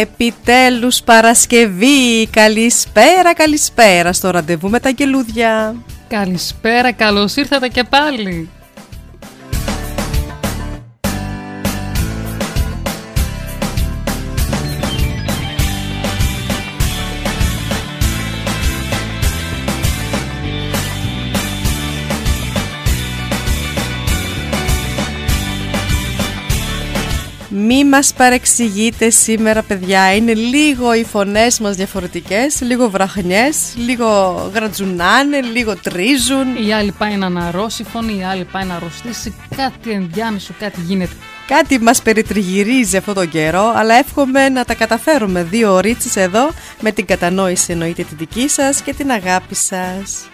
Επιτέλους Παρασκευή! Καλησπέρα, καλησπέρα στο ραντεβού με τα γελούδια. Καλησπέρα, καλώς ήρθατε και πάλι. Μη μας παρεξηγείτε σήμερα παιδιά, είναι λίγο οι φωνές μας διαφορετικές, λίγο βραχνιές, λίγο γρατζουνάνε, λίγο τρίζουν. Η άλλη πάει να αναρρώσει φωνή, η άλλη πάει να αρρωστήσει, κάτι ενδιάμεσο, κάτι γίνεται. Κάτι μας περιτριγυρίζει αυτόν τον καιρό, αλλά εύχομαι να τα καταφέρουμε δύο ωρίτσες εδώ, με την κατανόηση εννοείται τη δική σας και την αγάπη σας.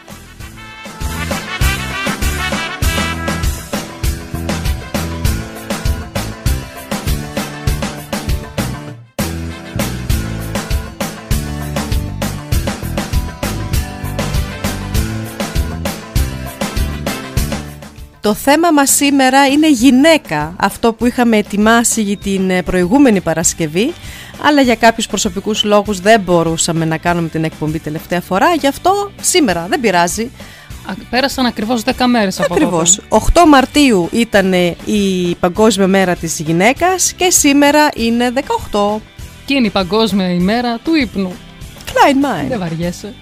Το θέμα μας σήμερα είναι γυναίκα, αυτό που είχαμε ετοιμάσει για την ε, προηγούμενη Παρασκευή, αλλά για κάποιους προσωπικούς λόγους δεν μπορούσαμε να κάνουμε την εκπομπή τελευταία φορά, γι' αυτό σήμερα δεν πειράζει. Πέρασαν ακριβώς 10 μέρες από Ακριβώς. 8 Μαρτίου ήταν η Παγκόσμια Μέρα της Γυναίκας και σήμερα είναι 18. Και είναι η Παγκόσμια ημέρα του ύπνου. Klein Mind. Δεν βαριέσαι.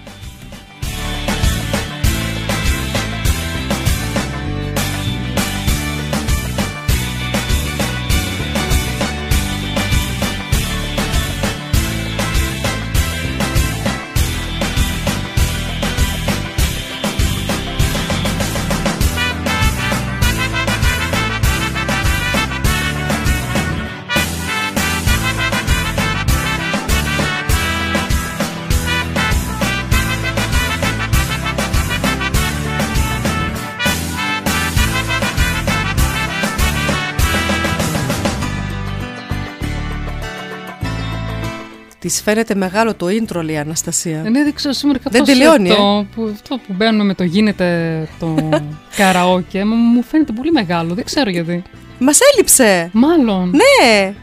Της φαίνεται μεγάλο το intro, λέει η Αναστασία. Δεν έδειξα σήμερα καθώς Δεν τελειώνει, το, που, αυτό που μπαίνουμε με το γίνεται το καραόκε μα μου φαίνεται πολύ μεγάλο, δεν ξέρω γιατί. Μας έλειψε! Μάλλον, Ναι!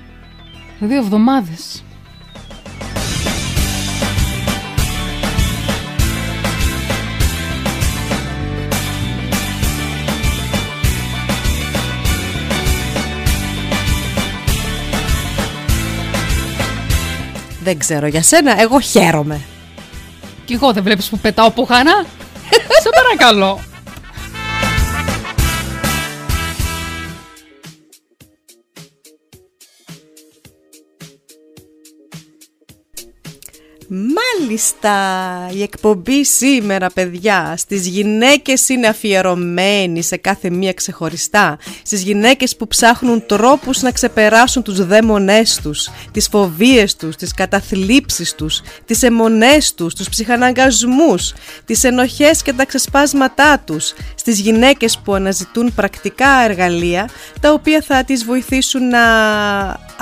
δύο εβδομάδες. Δεν ξέρω για σένα, εγώ χαίρομαι. Κι εγώ δεν βλέπεις που πετάω πουχάνα; Σε παρακαλώ. Μάλιστα, η εκπομπή σήμερα παιδιά στις γυναίκες είναι αφιερωμένη σε κάθε μία ξεχωριστά Στις γυναίκες που ψάχνουν τρόπους να ξεπεράσουν τους δαίμονές τους Τις φοβίες τους, τις καταθλίψεις τους, τις αιμονές τους, τους ψυχαναγκασμούς Τις ενοχές και τα ξεσπάσματά τους Στις γυναίκες που αναζητούν πρακτικά εργαλεία Τα οποία θα τις βοηθήσουν να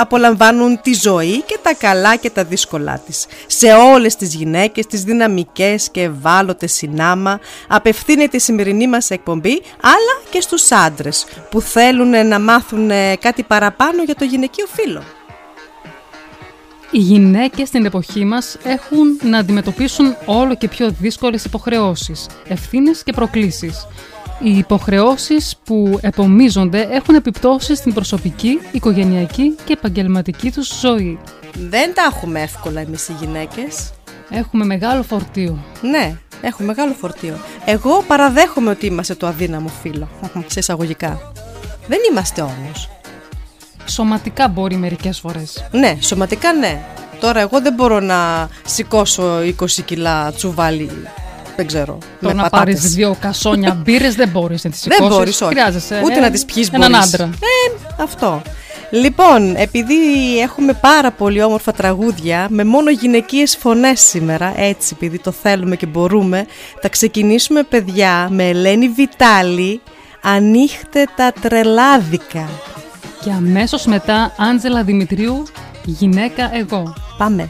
απολαμβάνουν τη ζωή και τα καλά και τα δύσκολά της. Σε όλες τις γυναίκες, τις δυναμικές και ευάλωτες συνάμα, απευθύνεται η σημερινή μας εκπομπή, αλλά και στους άντρες που θέλουν να μάθουν ε, κάτι παραπάνω για το γυναικείο φύλλο. Οι γυναίκες στην εποχή μας έχουν να αντιμετωπίσουν όλο και πιο δύσκολες υποχρεώσεις, ευθύνες και προκλήσεις. Οι υποχρεώσεις που επομίζονται έχουν επιπτώσεις στην προσωπική, οικογενειακή και επαγγελματική τους ζωή. Δεν τα έχουμε εύκολα εμείς οι γυναίκες. Έχουμε μεγάλο φορτίο. Ναι, έχουμε μεγάλο φορτίο. Εγώ παραδέχομαι ότι είμαστε το αδύναμο φύλλο, σε εισαγωγικά. Δεν είμαστε όμως. σωματικά μπορεί μερικές φορές. Ναι, σωματικά ναι. Τώρα εγώ δεν μπορώ να σηκώσω 20 κιλά τσουβάλι. Δεν ξέρω. Το με να πατάτες. πάρεις δύο κασόνια μπύρες δεν μπορείς να τις σηκώσεις. Δεν μπορείς, όχι. Χρειάζεσαι. Ούτε ε, να τις πιεις Έναν άντρα. Ε, αυτό. Λοιπόν, επειδή έχουμε πάρα πολύ όμορφα τραγούδια με μόνο γυναικείες φωνές σήμερα, έτσι επειδή το θέλουμε και μπορούμε, θα ξεκινήσουμε παιδιά με Ελένη Βιτάλη, «Ανοίχτε τα τρελάδικα». Και αμέσως μετά Άντζελα Δημητρίου, γυναίκα εγώ. Πάμε.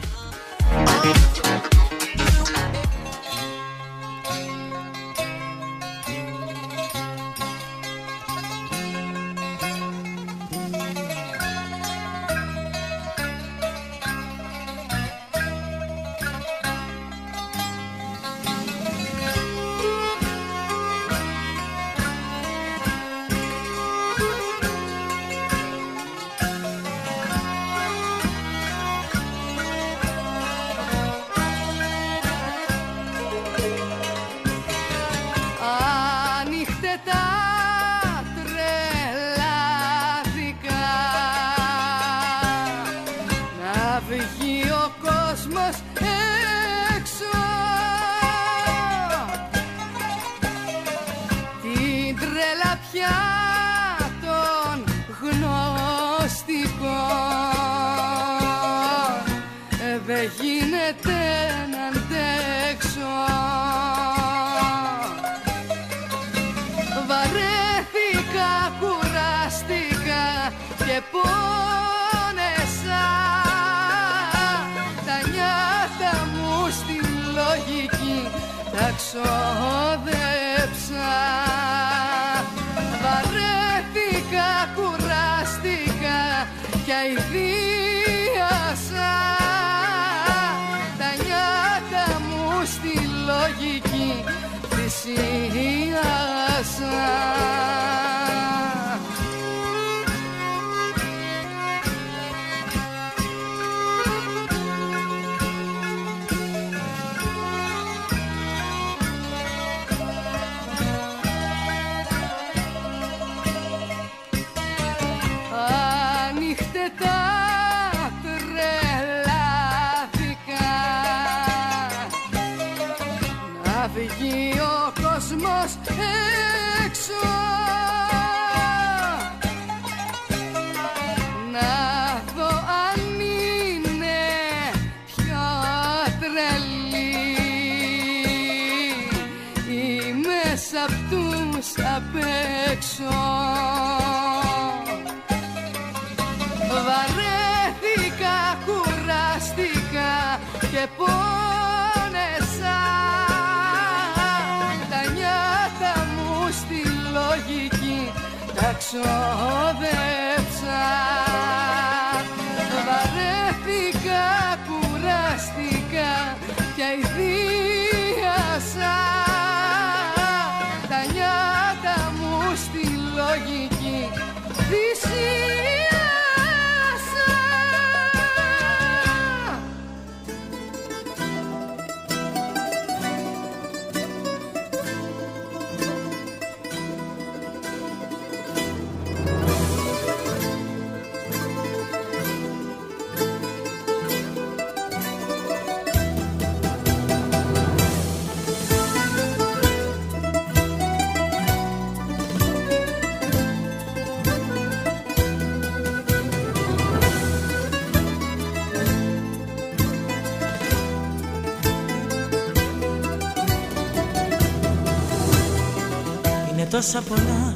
Τόσα πολλά.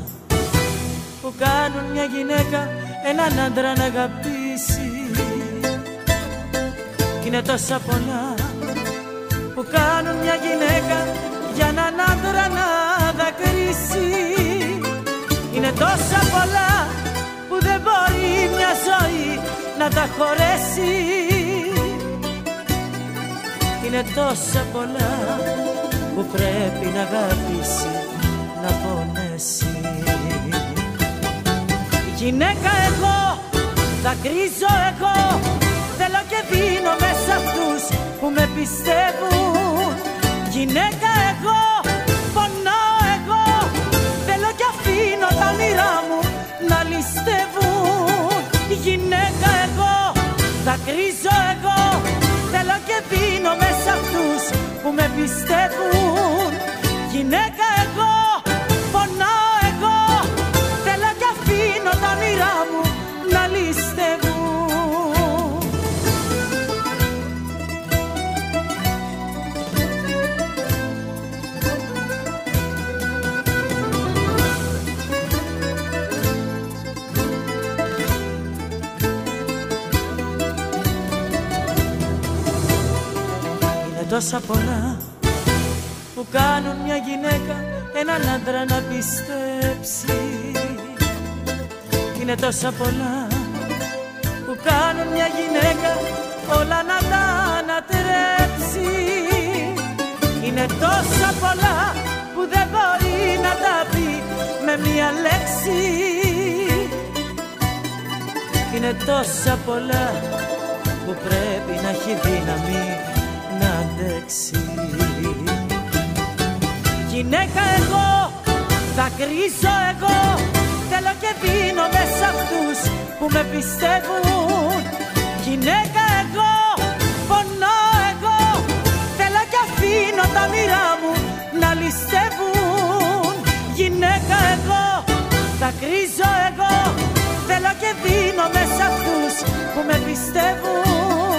Που κάνουν μια γυναίκα έναν άντρα να αγαπήσει. Κι είναι τόσα πολλά. Που κάνουν μια γυναίκα για έναν άντρα να δακρύσει. Είναι τόσα πολλά που δεν μπορεί μια ζωή να τα χωρέσει. Είναι τόσα πολλά που πρέπει να αγαπήσει Γυναίκα εγώ, δακρύζω εγώ. Θέλω και δίνω μέσα αυτούς που με πιστεύουν. Γυναίκα εγώ, πονάω εγώ. Θέλω και αφήνω τα όνειρά μου να ληστεύουν. Γυναίκα εγώ, δακρύζω εγώ. Θέλω και δίνω μέσα αυτούς που με πιστεύουν. Γυναίκα τόσα πολλά που κάνουν μια γυναίκα έναν άντρα να πιστέψει. Είναι τόσα πολλά που κάνουν μια γυναίκα όλα να τα ανατρέψει. Είναι τόσα πολλά που δεν μπορεί να τα πει με μια λέξη. Είναι τόσα πολλά που πρέπει να έχει δύναμη. να αντέξει Γυναίκα εγώ, θα κρίσω εγώ. Θέλω και δίνω μέσα αυτούς που με πιστεύουν. Γυναίκα εγώ, πονώ εγώ. Θέλω και αφήνω τα μοίρα μου να ληστεύουν Γυναίκα εγώ, θα κρίζω εγώ. Θέλω και δίνω μέσα αυτούς που με πιστεύουν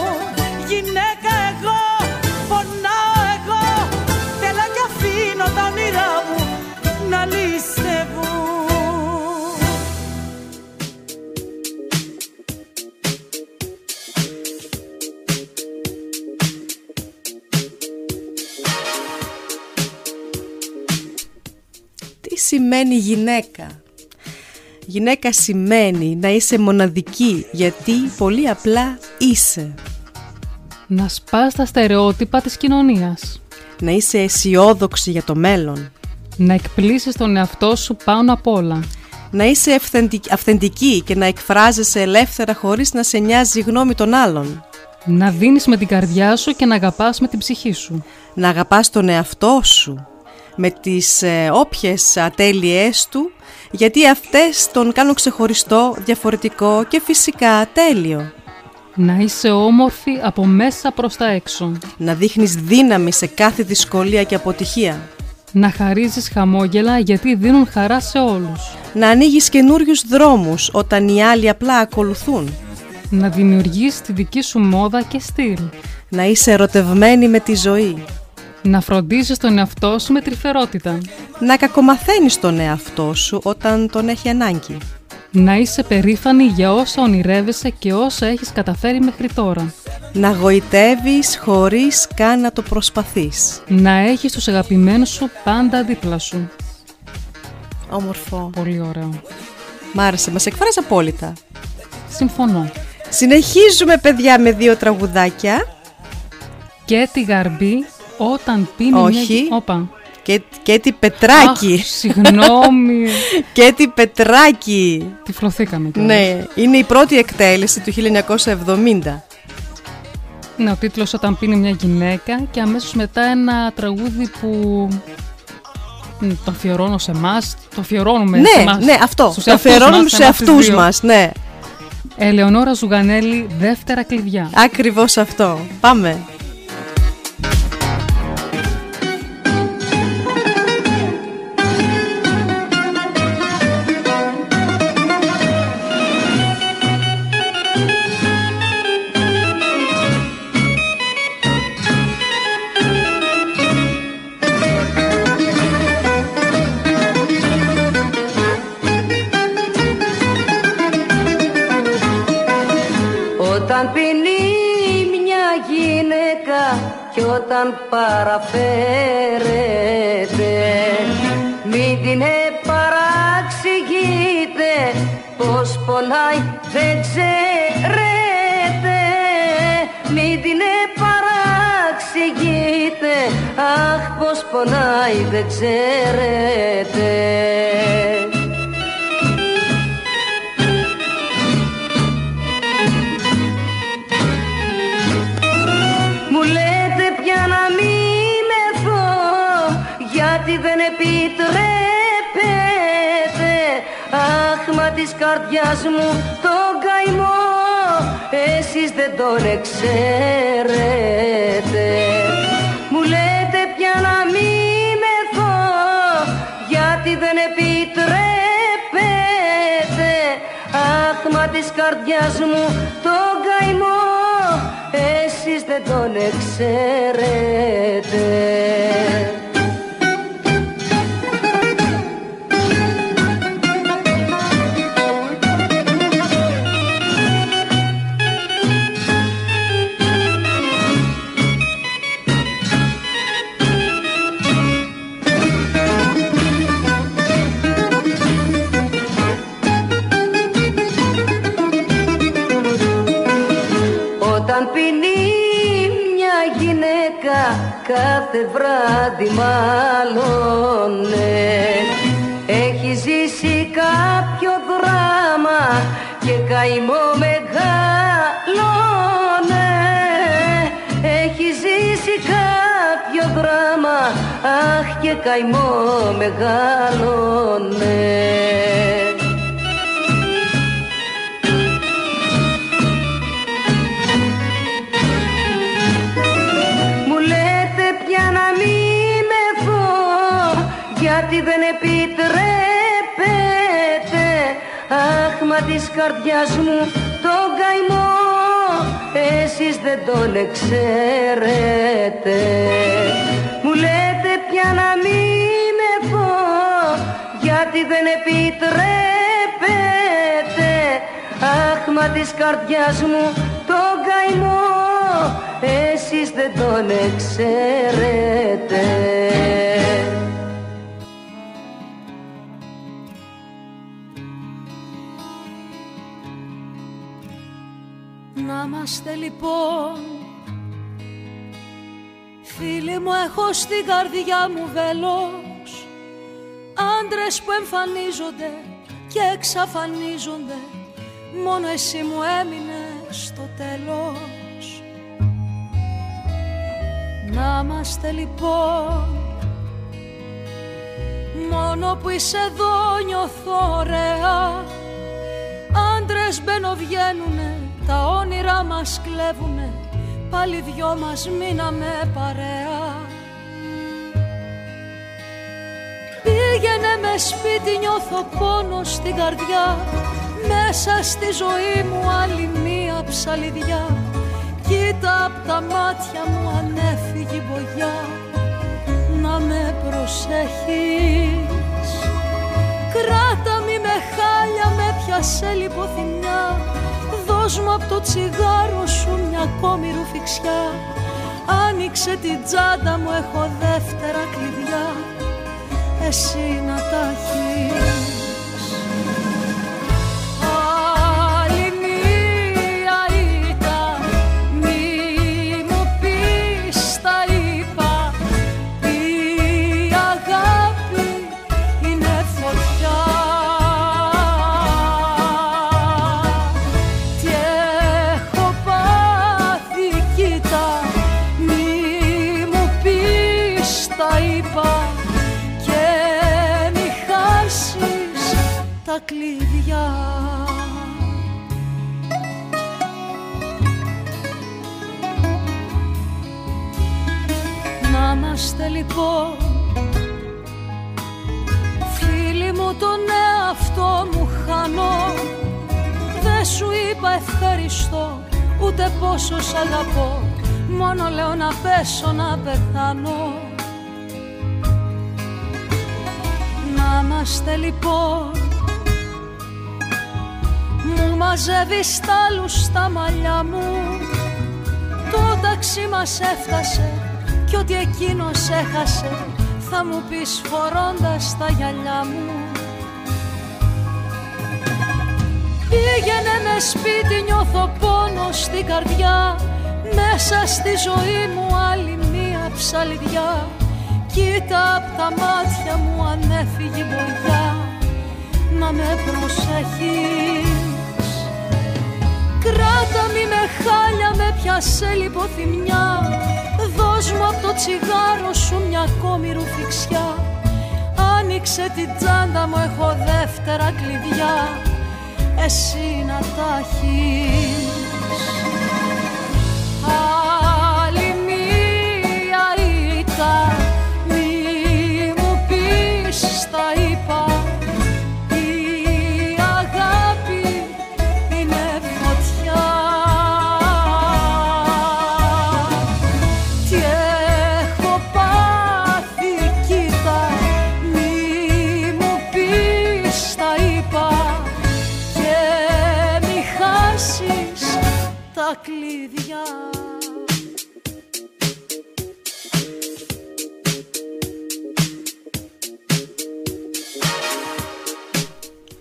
σημαίνει γυναίκα. Γυναίκα σημαίνει να είσαι μοναδική γιατί πολύ απλά είσαι. Να σπάς τα στερεότυπα της κοινωνίας. Να είσαι αισιόδοξη για το μέλλον. Να εκπλήσεις τον εαυτό σου πάνω απ' όλα. Να είσαι αυθεντικ- αυθεντική και να εκφράζεσαι ελεύθερα χωρίς να σε νοιάζει η γνώμη των άλλων. Να δίνεις με την καρδιά σου και να αγαπάς με την ψυχή σου. Να αγαπάς τον εαυτό σου με τις ε, όποιες ατέλειές του γιατί αυτές τον κάνουν ξεχωριστό, διαφορετικό και φυσικά τέλειο. Να είσαι όμορφη από μέσα προς τα έξω Να δείχνεις δύναμη σε κάθε δυσκολία και αποτυχία. Να χαρίζεις χαμόγελα γιατί δίνουν χαρά σε όλους Να ανοίγεις καινούριους δρόμους όταν οι άλλοι απλά ακολουθούν. Να δημιουργείς τη δική σου μόδα και στυλ Να είσαι ερωτευμένη με τη ζωή. Να φροντίζεις τον εαυτό σου με τρυφερότητα Να κακομαθαίνεις τον εαυτό σου όταν τον έχει ανάγκη. Να είσαι περήφανη για όσα ονειρεύεσαι και όσα έχεις καταφέρει μέχρι τώρα Να γοητεύεις χωρίς καν να το προσπαθείς. Να έχεις τους αγαπημένους σου πάντα δίπλα σου Όμορφο. Πολύ ωραίο Μ' άρεσε, μας εκφράζει απόλυτα. Συμφωνώ Συνεχίζουμε παιδιά με δύο τραγουδάκια Και τη γαρμπή όταν πίνει μια... Όχι. γυ- Όπα και, και τη Πετράκη. Αχ, συγγνώμη και τη Πετράκη. Τυφλωθήκαμε κιόλας. Ναι, είναι η πρώτη εκτέλεση του 1970. Είναι ο τίτλος όταν πίνει μια γυναίκα και αμέσως μετά ένα τραγούδι που μ, το αφιερώνω σε εμάς, το αφιερώνουμε σε ναι, εμάς, ναι, αυτό. στους Το εαυτούς αφιερώνουμε μας, σε εμάς τις αυτούς δύο. μας, ναι. Ελεονόρα Ζουγανέλη, δεύτερα κλειδιά. Ακριβώς αυτό. Πάμε. Όταν παραφέρεται. Μην την παραξηγείτε πως πονάει δεν ξέρετε. Μην την παραξηγείτε αχ πως πονάει δεν ξέρετε της καρδιάς μου το καημό. Εσείς δεν τον εξαίρετε. Μου λέτε πια να μην μεθώ γιατί δεν επιτρέπετε. Αχ μα της καρδιάς μου τον καημό. Εσείς δεν τον εξαίρετε κάθε βράδυ μάλλονε Έχει ζήσει κάποιο δράμα και καημό μεγαλώνε Έχει ζήσει κάποιο δράμα αχ και καημό μεγαλώνε γιατί Αχ μα της καρδιάς μου τον καημό. Εσείς δεν τον εξαίρετε. Μου λέτε πια να μην με πω γιατί δεν επιτρέπετε. Αχ μα της καρδιάς μου τον καημό. Εσείς δεν τον εξαίρετε είμαστε λοιπόν. Φίλοι μου έχω στην καρδιά μου βελός Άντρες που εμφανίζονται και εξαφανίζονται. Μόνο εσύ μου έμεινες στο τέλος. Να είμαστε λοιπόν. Μόνο που είσαι εδώ νιώθω ωραία Άντρες μπαινοβγαίνουνε τα όνειρά μας κλέβουνε Πάλι δυο μας μείναμε παρέα. Πήγαινε με σπίτι νιώθω πόνο στην καρδιά Μέσα στη ζωή μου άλλη μία ψαλιδιά. Κοίτα απ' τα μάτια μου αν έφυγε η μπογιά Να με προσέχεις. Κράτα μη με χάλια με πιασέ λιποθυμιά. Δώσ' μου απ' το τσιγάρο σου μια ακόμη ρουφιξιά. Άνοιξε την τσάντα μου, έχω δεύτερα κλειδιά. Εσύ να τα έχεις είμαστε λοιπόν Φίλοι μου τον εαυτό μου χάνω. Δεν σου είπα ευχαριστώ ούτε πόσο σ' αγαπώ. Μόνο λέω να πέσω να πεθάνω. Να είμαστε λοιπόν. Μου μαζεύεις στάλους στα μαλλιά μου. Το ταξί μας έφτασε κι ό,τι εκείνος έχασε θα μου πεις φορώντας τα γυαλιά μου. Πήγαινε με σπίτι νιώθω πόνο στην καρδιά. Μέσα στη ζωή μου άλλη μία ψαλιδιά. Κοίτα απ' τα μάτια μου αν έφυγε η Να με προσέχεις. Κράτα μη με χάλια με πιάσε λιποθυμιά Δώσ' μου απ' το τσιγάρο σου μια ακόμη ρουφιξιά. Άνοιξε την τσάντα μου έχω δεύτερα κλειδιά. Εσύ να τα έχεις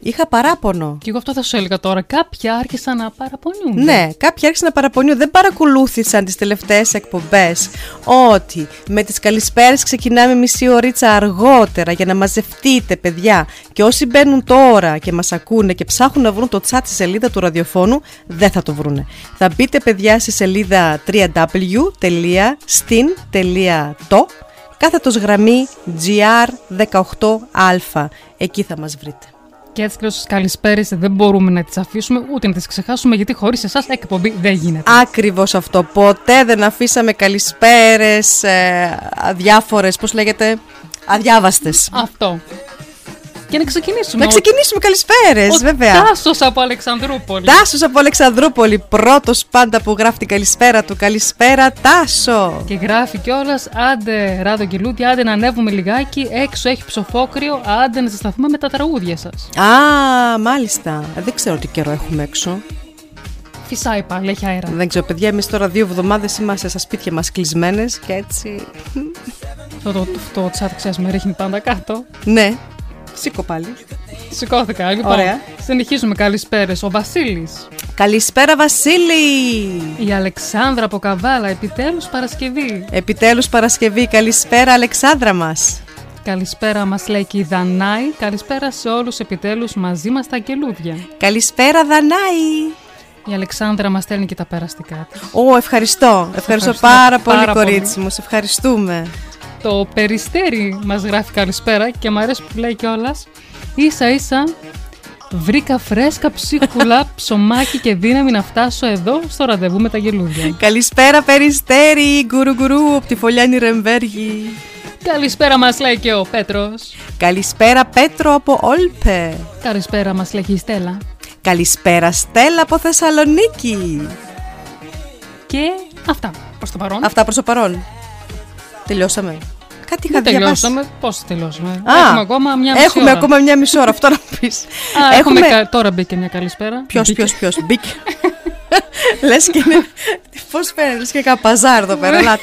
Είχα παράπονο. Και εγώ αυτό θα σου έλεγα τώρα. Κάποια άρχισαν να παραπονιούνται. Ναι, κάποιοι άρχισαν να παραπονιούν. Δεν παρακολούθησαν τις τελευταίες εκπομπές. Ότι με τις καλησπέρες ξεκινάμε μισή ωρίτσα αργότερα για να μαζευτείτε, παιδιά. Και όσοι μπαίνουν τώρα και μας ακούνε και ψάχνουν να βρουν το chat στη σελίδα του ραδιοφώνου, δεν θα το βρούνε. Θα μπείτε, παιδιά, στη σελίδα www.stin.to κάθετος γραμμή GR18α. Εκεί θα μας βρείτε. Και έτσι και όσες καλησπέρες δεν μπορούμε να τις αφήσουμε ούτε να τις ξεχάσουμε γιατί χωρίς εσάς εκπομπή δεν γίνεται. Ακριβώς αυτό. Ποτέ δεν αφήσαμε καλησπέρες, ε, αδιάφορες, πώς λέγεται, αδιάβαστες. Αυτό. Και να ξεκινήσουμε. Να ξεκινήσουμε καλησπέρε, βέβαια. Τάσο από Αλεξανδρούπολη. Τάσο από Αλεξανδρούπολη. Πρώτο πάντα που γράφει την καλησπέρα του. Καλησπέρα, Τάσο. Και γράφει κιόλα, άντε ράδο και λούτια, άντε να ανέβουμε λιγάκι. Έξω έχει ψοφόκριο, άντε να ζεσταθούμε με τα τραγούδια σα. Α, μάλιστα. Δεν ξέρω τι καιρό έχουμε έξω. Φυσάει πάλι, έχει αέρα. Δεν ξέρω, παιδιά, εμεί τώρα δύο εβδομάδε είμαστε στα σπίτια μα κλεισμένε και έτσι. Αυτό το, το, το chat, ξέρει, με ρίχνει πάντα κάτω. Ναι, Σήκω πάλι. Σηκώθηκα. Λοιπόν, Ωραία. συνεχίζουμε. Καλησπέρες. Ο Βασίλης. Καλησπέρα, Βασίλη. Η Αλεξάνδρα από Καβάλα. Επιτέλους Παρασκευή. Επιτέλους Παρασκευή. Καλησπέρα, Αλεξάνδρα μας. Καλησπέρα μας λέει και η Δανάη. Καλησπέρα σε όλους επιτέλους μαζί μας τα αγγελούδια. Καλησπέρα, Δανάη. Η Αλεξάνδρα μας στέλνει και τα περαστικά της. Ω, ευχαριστώ. Ευχαριστώ πάρα πολύ, πάρα πολύ. κορίτσι μου. Σε ευχαριστούμε. Το περιστέρι μας γράφει καλησπέρα και μου αρέσει που λέει κιόλας. σα ίσα βρήκα φρέσκα ψίχουλα, ψωμάκι και δύναμη να φτάσω εδώ στο ραντεβού με τα γελούδια. Καλησπέρα, Περιστέρι. Γκουρου γκουρου από τη Φωλιάνη Ρεμβέργη. Καλησπέρα μας λέει και ο Πέτρος. Καλησπέρα, Πέτρο από Όλπε. Καλησπέρα μας λέει και η Στέλλα. Καλησπέρα, Στέλλα από Θεσσαλονίκη. Και αυτά προς το παρόν. Αυτά προς το παρόν. Τελειώσαμε. Κάτι είχα Δεν διαβάσει. τελειώσαμε. Πώ τελειώσαμε. Α, έχουμε ακόμα μια μισή Έχουμε ώρα. ακόμα μια μισή ώρα, αυτό να πεις. Α, έχουμε... κα- Τώρα μπήκε μια καλησπέρα. Ποιος, Μπήκε. ποιος, ποιος. Μπήκε. Λες και είναι. Πώς φαίνεται, λες και κάνα παζάρ εδώ πέρα. Ελάτε.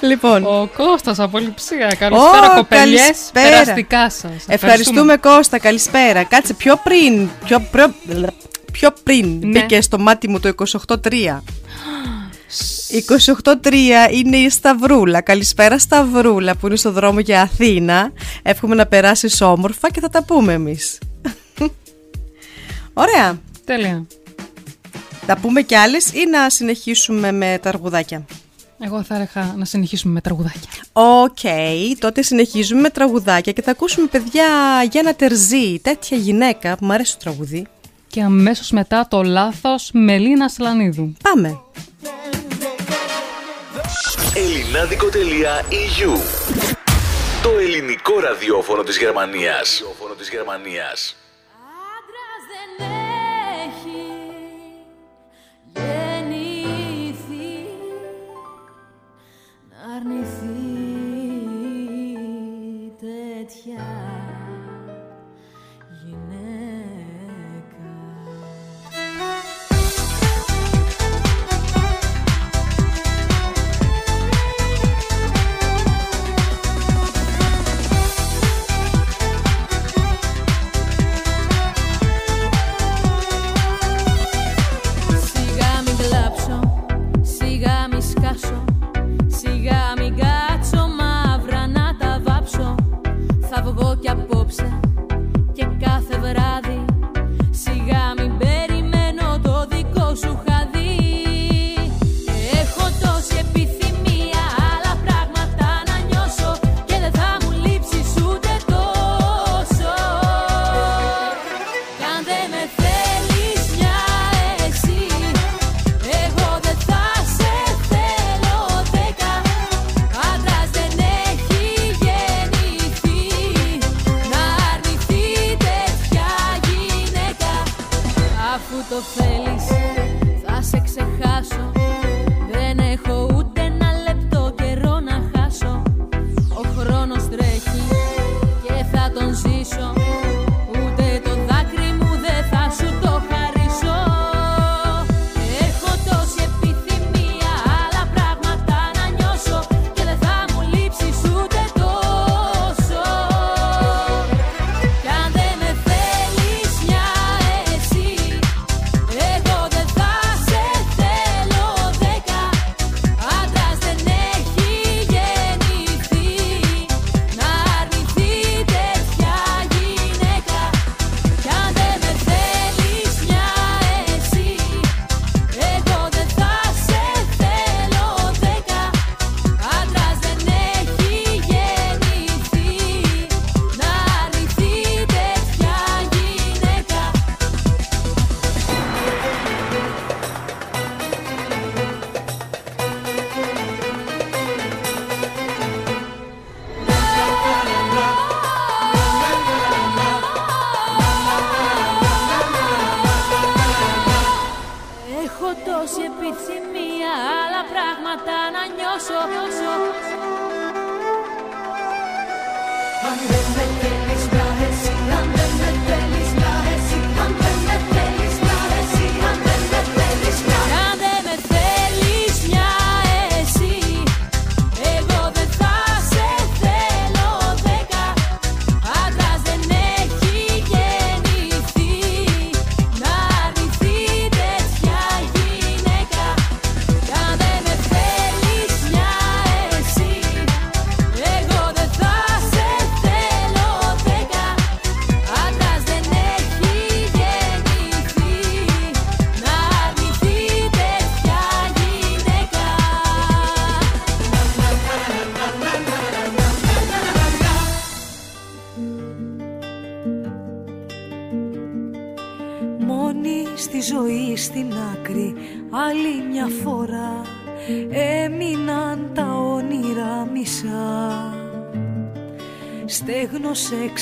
λοιπόν, Ο Κώστας από Λειψία. Καλησπέρα, Ω, κοπελιές. καλησπέρα. Περαστικά σας. ευχαριστούμε Κώστα, καλησπέρα. Κάτσε πιο πριν. Πιο, πιο, πιο πριν Ναι. μπήκε στο μάτι μου το 28-3. 28-3 είναι η Σταυρούλα. Καλησπέρα Σταυρούλα που είναι στο δρόμο για Αθήνα. Εύχομαι να περάσεις όμορφα και θα τα πούμε εμείς. Ωραία. Τέλεια. Θα πούμε κι άλλες ή να συνεχίσουμε με τα τραγουδάκια. Εγώ θα έλεγα να συνεχίσουμε με τραγουδάκια. Οκ, τότε συνεχίζουμε με τραγουδάκια και θα ακούσουμε παιδιά για ένα Τερζή, τέτοια γυναίκα που μου αρέσει το τραγούδι. Και αμέσως μετά το λάθος Μελίνα Ασλανίδου. Πάμε. Ελληνάδικο.eu Το ελληνικό ραδιόφωνο της Γερμανίας. Ραδιόφωνο της Γερμανίας. Άντρας δεν έχει γεννηθεί να αρνηθεί τέτοια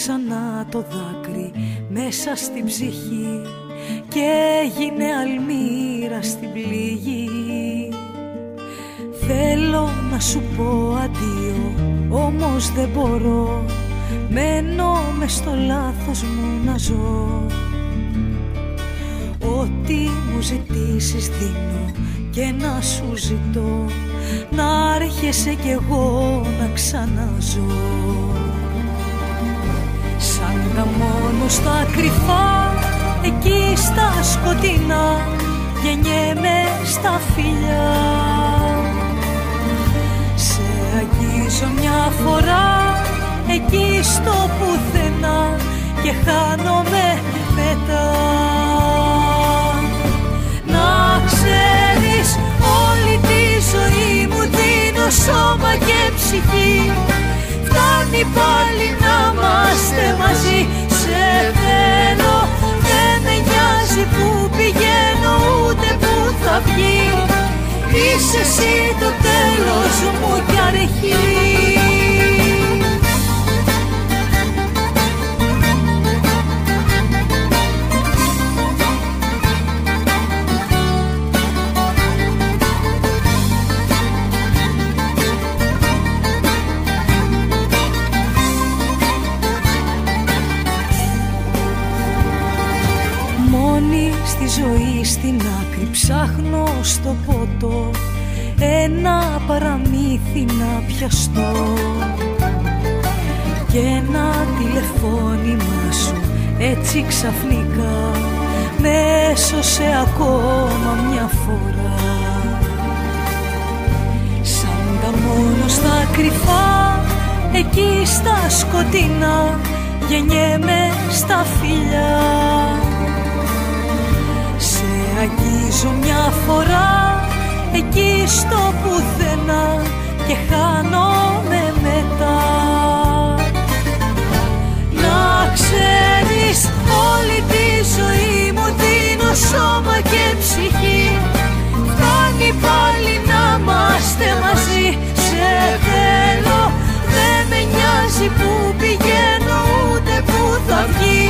ξανά το δάκρυ μέσα στην ψυχή και έγινε αλμύρα στην πληγή. Θέλω να σου πω αντίο, όμως δεν μπορώ. Μένω μες στο λάθος μου να ζω. Ό,τι μου ζητήσεις δίνω και να σου ζητώ. Να έρχεσαι κι εγώ να ξαναζώ στα κρυφά εκεί στα σκοτεινά γεννιέμαι στα φιλιά. Σε αγγίζω μια φορά εκεί στο πουθενά και χάνομαι μετά. Να ξέρεις όλη τη ζωή μου δίνω σώμα και ψυχή. Φτάνει πάλι να είμαστε μαζί νοιάζει που πηγαίνω ούτε που θα βγει. Είσαι εσύ το τέλος μου κι αρχή πιαστώ Και ένα τηλεφώνημα σου έτσι ξαφνικά Με έσωσε ακόμα μια φορά. Σαν τα μόνο στα κρυφά εκεί στα σκοτεινά γεννιέμαι στα φιλιά. Σε αγγίζω μια φορά εκεί στο πουθενά και χάνομαι μετά. Να ξέρεις όλη τη ζωή μου δίνω σώμα και ψυχή. Φτάνει πάλι να είμαστε μαζί. Σε θέλω δεν με νοιάζει που πηγαίνω ούτε που θα βγει.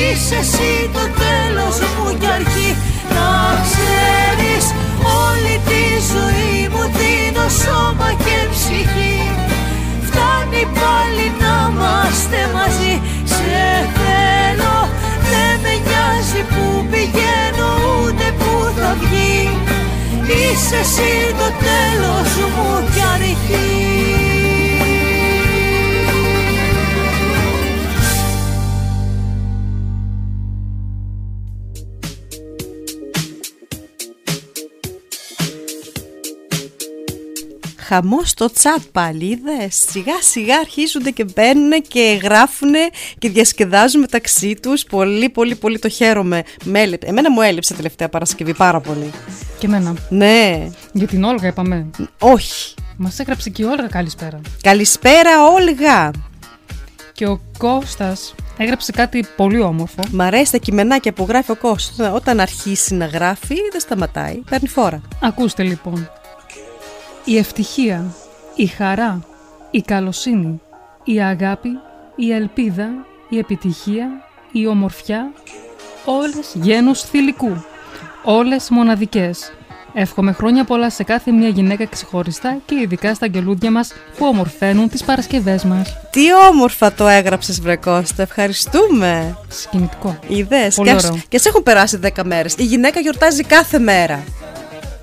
Είσαι εσύ το τέλος μου κι αρχή. Να ξέρεις όλη τη ζωή μου δίνω σώμα και ψυχή. Φτάνει πάλι να είμαστε μαζί. Σε θέλω δεν με νοιάζει που πηγαίνω ούτε που θα βγει. Είσαι εσύ το τέλος μου κι αρχή Χαμό στο τσάτ πάλι, είδες. Σιγά σιγά αρχίζονται και μπαίνουν και γράφουν και διασκεδάζουν μεταξύ τους. Πολύ πολύ πολύ το χαίρομαι. Με έλειπε. Εμένα μου έλειψε τελευταία Παρασκευή πάρα πολύ. Και εμένα. Ναι, Για την Όλγα είπαμε. όχι. Μας έγραψε και η Όλγα καλησπέρα. Καλησπέρα Όλγα. Και ο Κώστας έγραψε κάτι πολύ όμορφο. Μ' αρέσει τα κειμενάκια που γράφει ο Κώστας. Όταν αρχίσει να γράφει δεν σταματάει, παίρνει φόρα. Ακούστε λοιπόν. Η ευτυχία, η χαρά, η καλοσύνη, η αγάπη, η ελπίδα, η επιτυχία, η ομορφιά, όλες γένους θηλυκού. όλες μοναδικές. Εύχομαι χρόνια πολλά σε κάθε μια γυναίκα ξεχωριστά και ειδικά στα αγγελούδια μας που ομορφαίνουν τις Παρασκευές μας. Τι όμορφα το έγραψες βρε Κώστα, ευχαριστούμε. Συγκινητικό. Είδες, Πολύ και, ας- ωραίο. και σε έχουν περάσει 10 μέρες. Η γυναίκα γιορτάζει κάθε μέρα.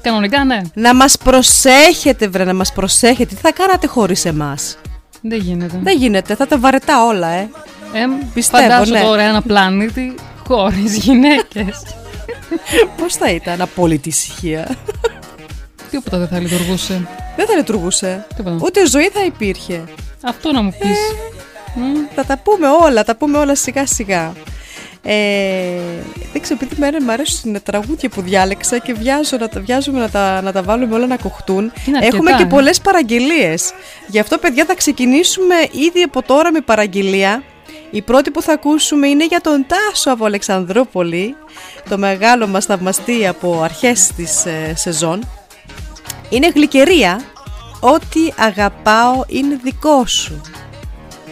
Κανονικά ναι, Να μας προσέχετε βρε, να μας προσέχετε. Τι θα κάνατε χωρίς εμάς; δεν γίνεται. Δεν γίνεται, θα τα βαρετά όλα, ε. Ε, Πιστεύω, φαντάσου ναι. τώρα ένα πλανήτη χωρίς γυναίκες. Πώς θα ήταν απόλυτη ησυχία. Τίποτα δεν θα λειτουργούσε. Δεν θα λειτουργούσε. Τίποτα. Ούτε ζωή θα υπήρχε. Αυτό να μου πεις. Μμ. Θα τα πούμε όλα, τα πούμε όλα σιγά σιγά. Ε, δεν ξέρω, επειδή μέρα μου αρέσουν τα τραγούδια που διάλεξα και βιάζω να τα, βιάζομαι να τα, να τα βάλουμε όλα να κοχτούν. Είναι αρκετά, Έχουμε και ε. πολλές παραγγελίες. Γι' αυτό, παιδιά, θα ξεκινήσουμε ήδη από τώρα με παραγγελία. Η πρώτη που θα ακούσουμε είναι για τον Τάσο από Αλεξανδρούπολη, το μεγάλο μας θαυμαστή από αρχές της ε, σεζόν. Είναι γλυκερία, ό,τι αγαπάω είναι δικό σου.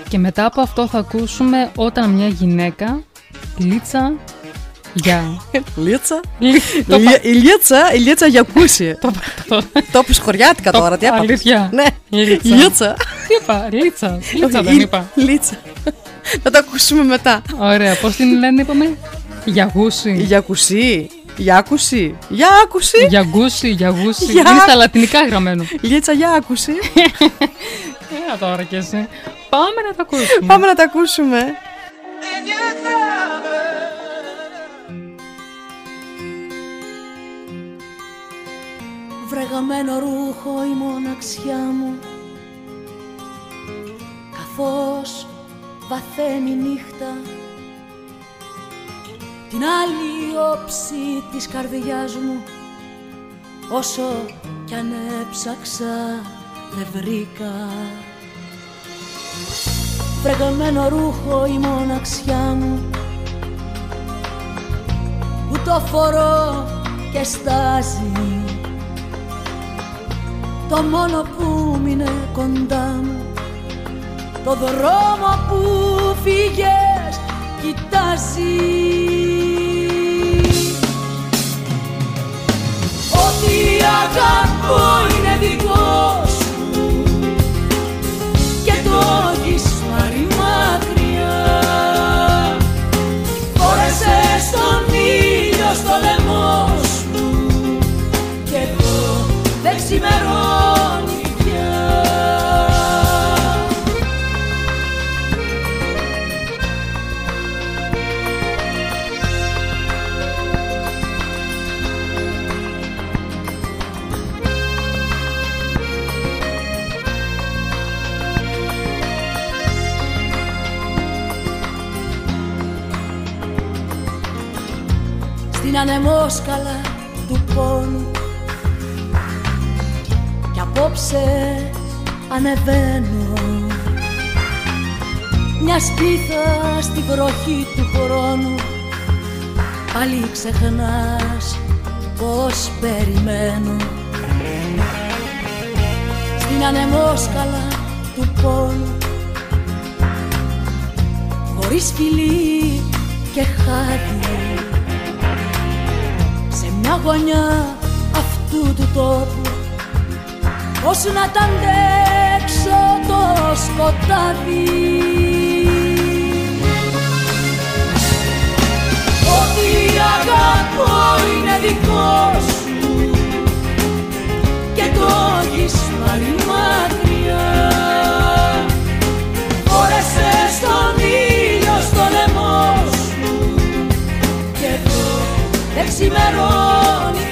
Και μετά από αυτό θα ακούσουμε όταν μια γυναίκα, λίτσα, για... Λίτσα. Το Ηλια- Η Λίτσα, η Λίτσα για κούση. Το- το- Το είπες χωριάτικα Το- τώρα, τι έπαθες. αλήθεια. Ναι, Λίτσα. Λίτσα. Τι είπα, λίτσα, λίτσα δεν Η- είπα. Λίτσα. Θα το ακούσουμε μετά. Ωραία, πώς την λένε είπαμε, για γούση. Για κουσί. Για άκουση. Για άκουση. Για γκούση, για γούση. Για- Είναι στα λατινικά γραμμένο. Λίτσα για άκουση. Ε, τώρα κι εσύ. Πάμε να τα ακούσουμε. Πάμε να τα ακούσουμε. Βρεγαμένο ρούχο η μοναξιά μου καθώς βαθαίνει η νύχτα. Την άλλη όψη της καρδιάς μου όσο κι αν έψαξα δεν βρήκα βρεγαμένο ρούχο η μοναξιά μου που το φορώ και στάζει. Το μόνο που μείνε κοντά μου το δρόμο που φύγες κοιτάζει. Ό,τι αγαπώ είναι στην ανεμόσκαλα του πόνου. Κι απόψε ανεβαίνω. Μια σπίθα στη βροχή του χρόνου. Πάλι ξεχνάς πως περιμένω. Στην ανεμόσκαλα του πόνου. Χωρίς φιλί και χάδι σε μια γωνιά αυτού του τόπου. Ως να τ' αντέξω το σκοτάδι. Ό,τι αγαπώ είναι δικό σου. Και το ξημερώνει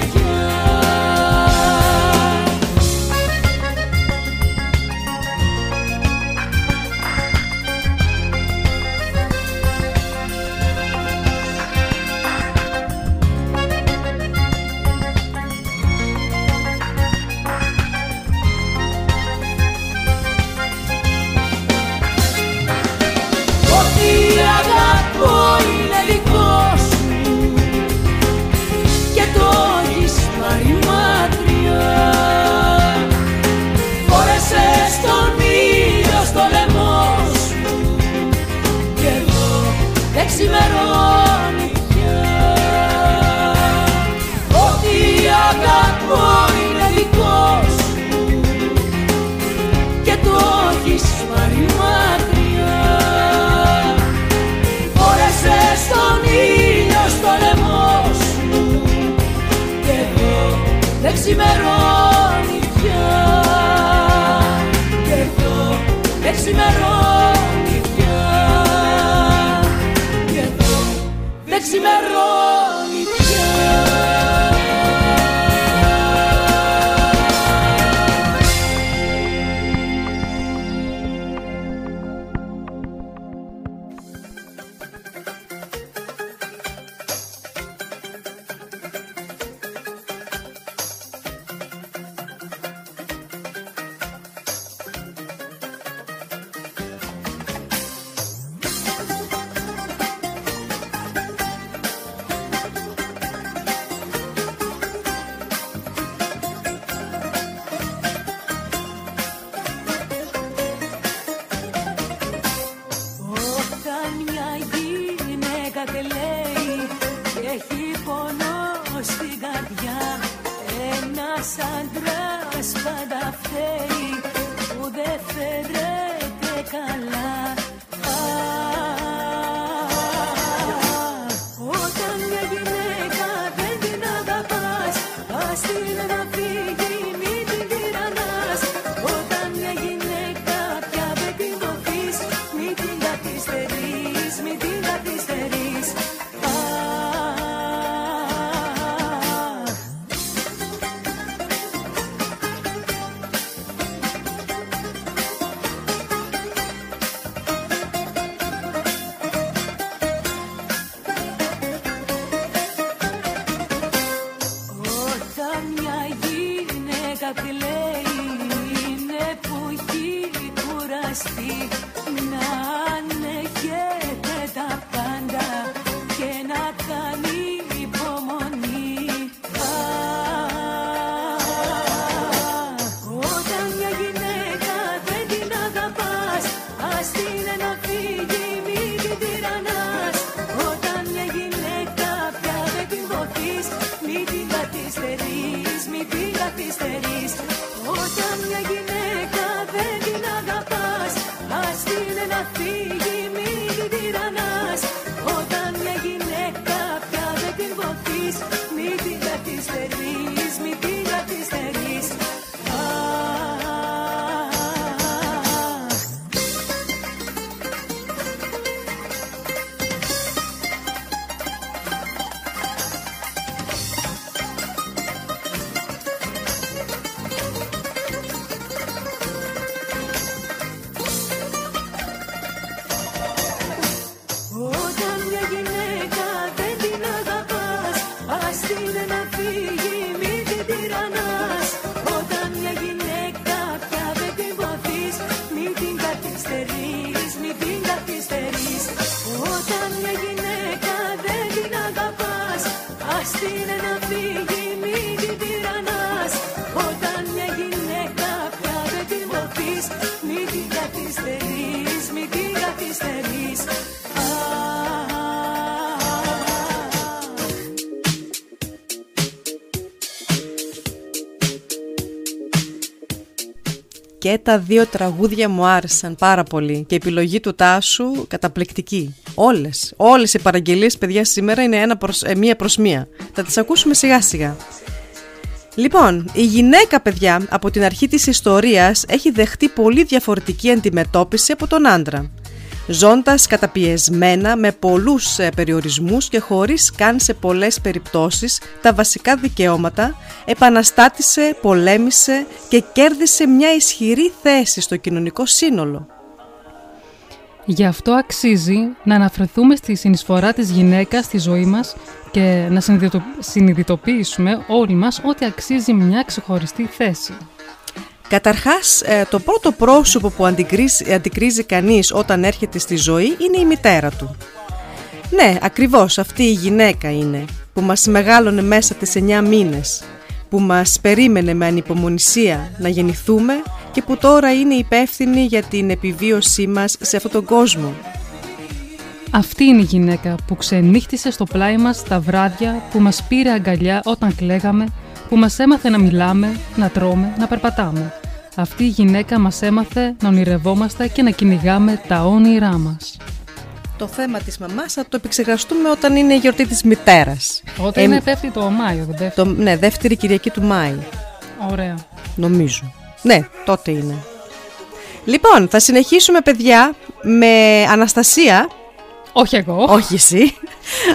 ξημερώνει πια. Και εδώ δεν ξημερώνει πια. Και εδώ δεν ξημερώνει Ας την να φύγει μην την τυραννάς Όταν μια γυναίκα πια δεν την βοηθείς Μην την καθυστερείς, μην την καθυστερείς. Όταν μια γυναίκα δεν την αγαπάς Ας την Και τα δύο τραγούδια μου άρεσαν πάρα πολύ και η επιλογή του Τάσου καταπληκτική. Όλες, όλες οι παραγγελίες παιδιά σήμερα είναι ένα προς, ε, μία προς μία. Θα τις ακούσουμε σιγά σιγά. Λοιπόν, η γυναίκα παιδιά από την αρχή της ιστορίας έχει δεχτεί πολύ διαφορετική αντιμετώπιση από τον άντρα. Ζώντας καταπιεσμένα με πολλούς ε, περιορισμούς και χωρίς καν σε πολλές περιπτώσεις τα βασικά δικαιώματα, επαναστάτησε, πολέμησε και κέρδισε μια ισχυρή θέση στο κοινωνικό σύνολο. Γι' αυτό αξίζει να αναφερθούμε στη συνεισφορά της γυναίκας στη ζωή μας και να συνειδητο- συνειδητοποιήσουμε όλοι μας ότι αξίζει μια ξεχωριστή θέση. Καταρχάς, ε, το πρώτο πρόσωπο που αντικρίζει, αντικρίζει κανείς όταν έρχεται στη ζωή είναι η μητέρα του. Ναι, ακριβώς αυτή η γυναίκα είναι που μας μεγάλωνε μέσα τις 9 μήνες, που μας περίμενε με ανυπομονησία να γεννηθούμε και που τώρα είναι υπεύθυνη για την επιβίωσή μας σε αυτόν τον κόσμο. Αυτή είναι η γυναίκα που ξενύχτησε στο πλάι μας τα βράδια, που μας πήρε αγκαλιά όταν κλαίγαμε, που μας έμαθε να μιλάμε, να τρώμε, να περπατάμε. Αυτή η γυναίκα μας έμαθε να ονειρευόμαστε και να κυνηγάμε τα όνειρά μας. το θέμα της μαμάς θα το επεξεργαστούμε όταν είναι η γιορτή της μητέρας. Όταν Ε, είναι πέφτει το Μάιο, δεν πέφτει. Το, ναι, δεύτερη Κυριακή του Μάη, Ωραία. νομίζω. Ναι, τότε είναι. Λοιπόν, θα συνεχίσουμε παιδιά με Αναστασία Όχι εγώ. Όχι εσύ.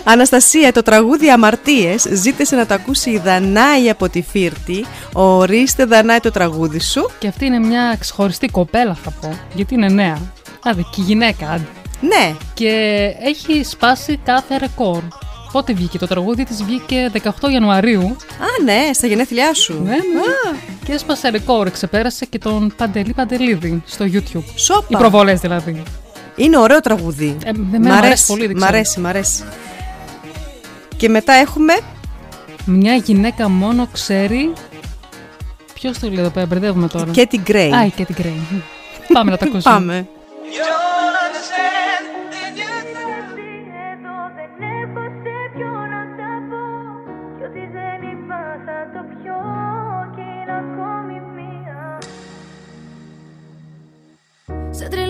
Αναστασία, το τραγούδι Αμαρτίες ζήτησε να το ακούσει η Δανάη από τη Φύρτη. Ορίστε Δανάη το τραγούδι σου. Και αυτή είναι μια ξεχωριστή κοπέλα, θα πω. Γιατί είναι νέα. Δηλαδή, και γυναίκα. άντε. Ναι, Και έχει σπάσει κάθε ρεκόρ. Πότε βγήκε το τραγούδι της βγήκε 18 Ιανουαρίου. α ναι, στα γενέθλιά σου. Ναι, ναι. Και έσπασε ρεκόρ. Ξεπέρασε και τον Παντελή Παντελίδη στο YouTube. Οι Σόπα. προβολές δηλαδή. Είναι ωραίο τραγούδι. Ε, εμένα μου αρέσει πολύ, δεν μ' ξέρω. αρέσει, μ' αρέσει. Και μετά έχουμε Μια γυναίκα μόνο ξέρει. Ποιος το λέει εδώ πέρα, μπερδεύουμε τώρα. και την Γκρέι. Α, η Κέτι Γκρέι. Πάμε να τα ακούσουμε. Πάμε. Εδώ δεν έχω σε ποιο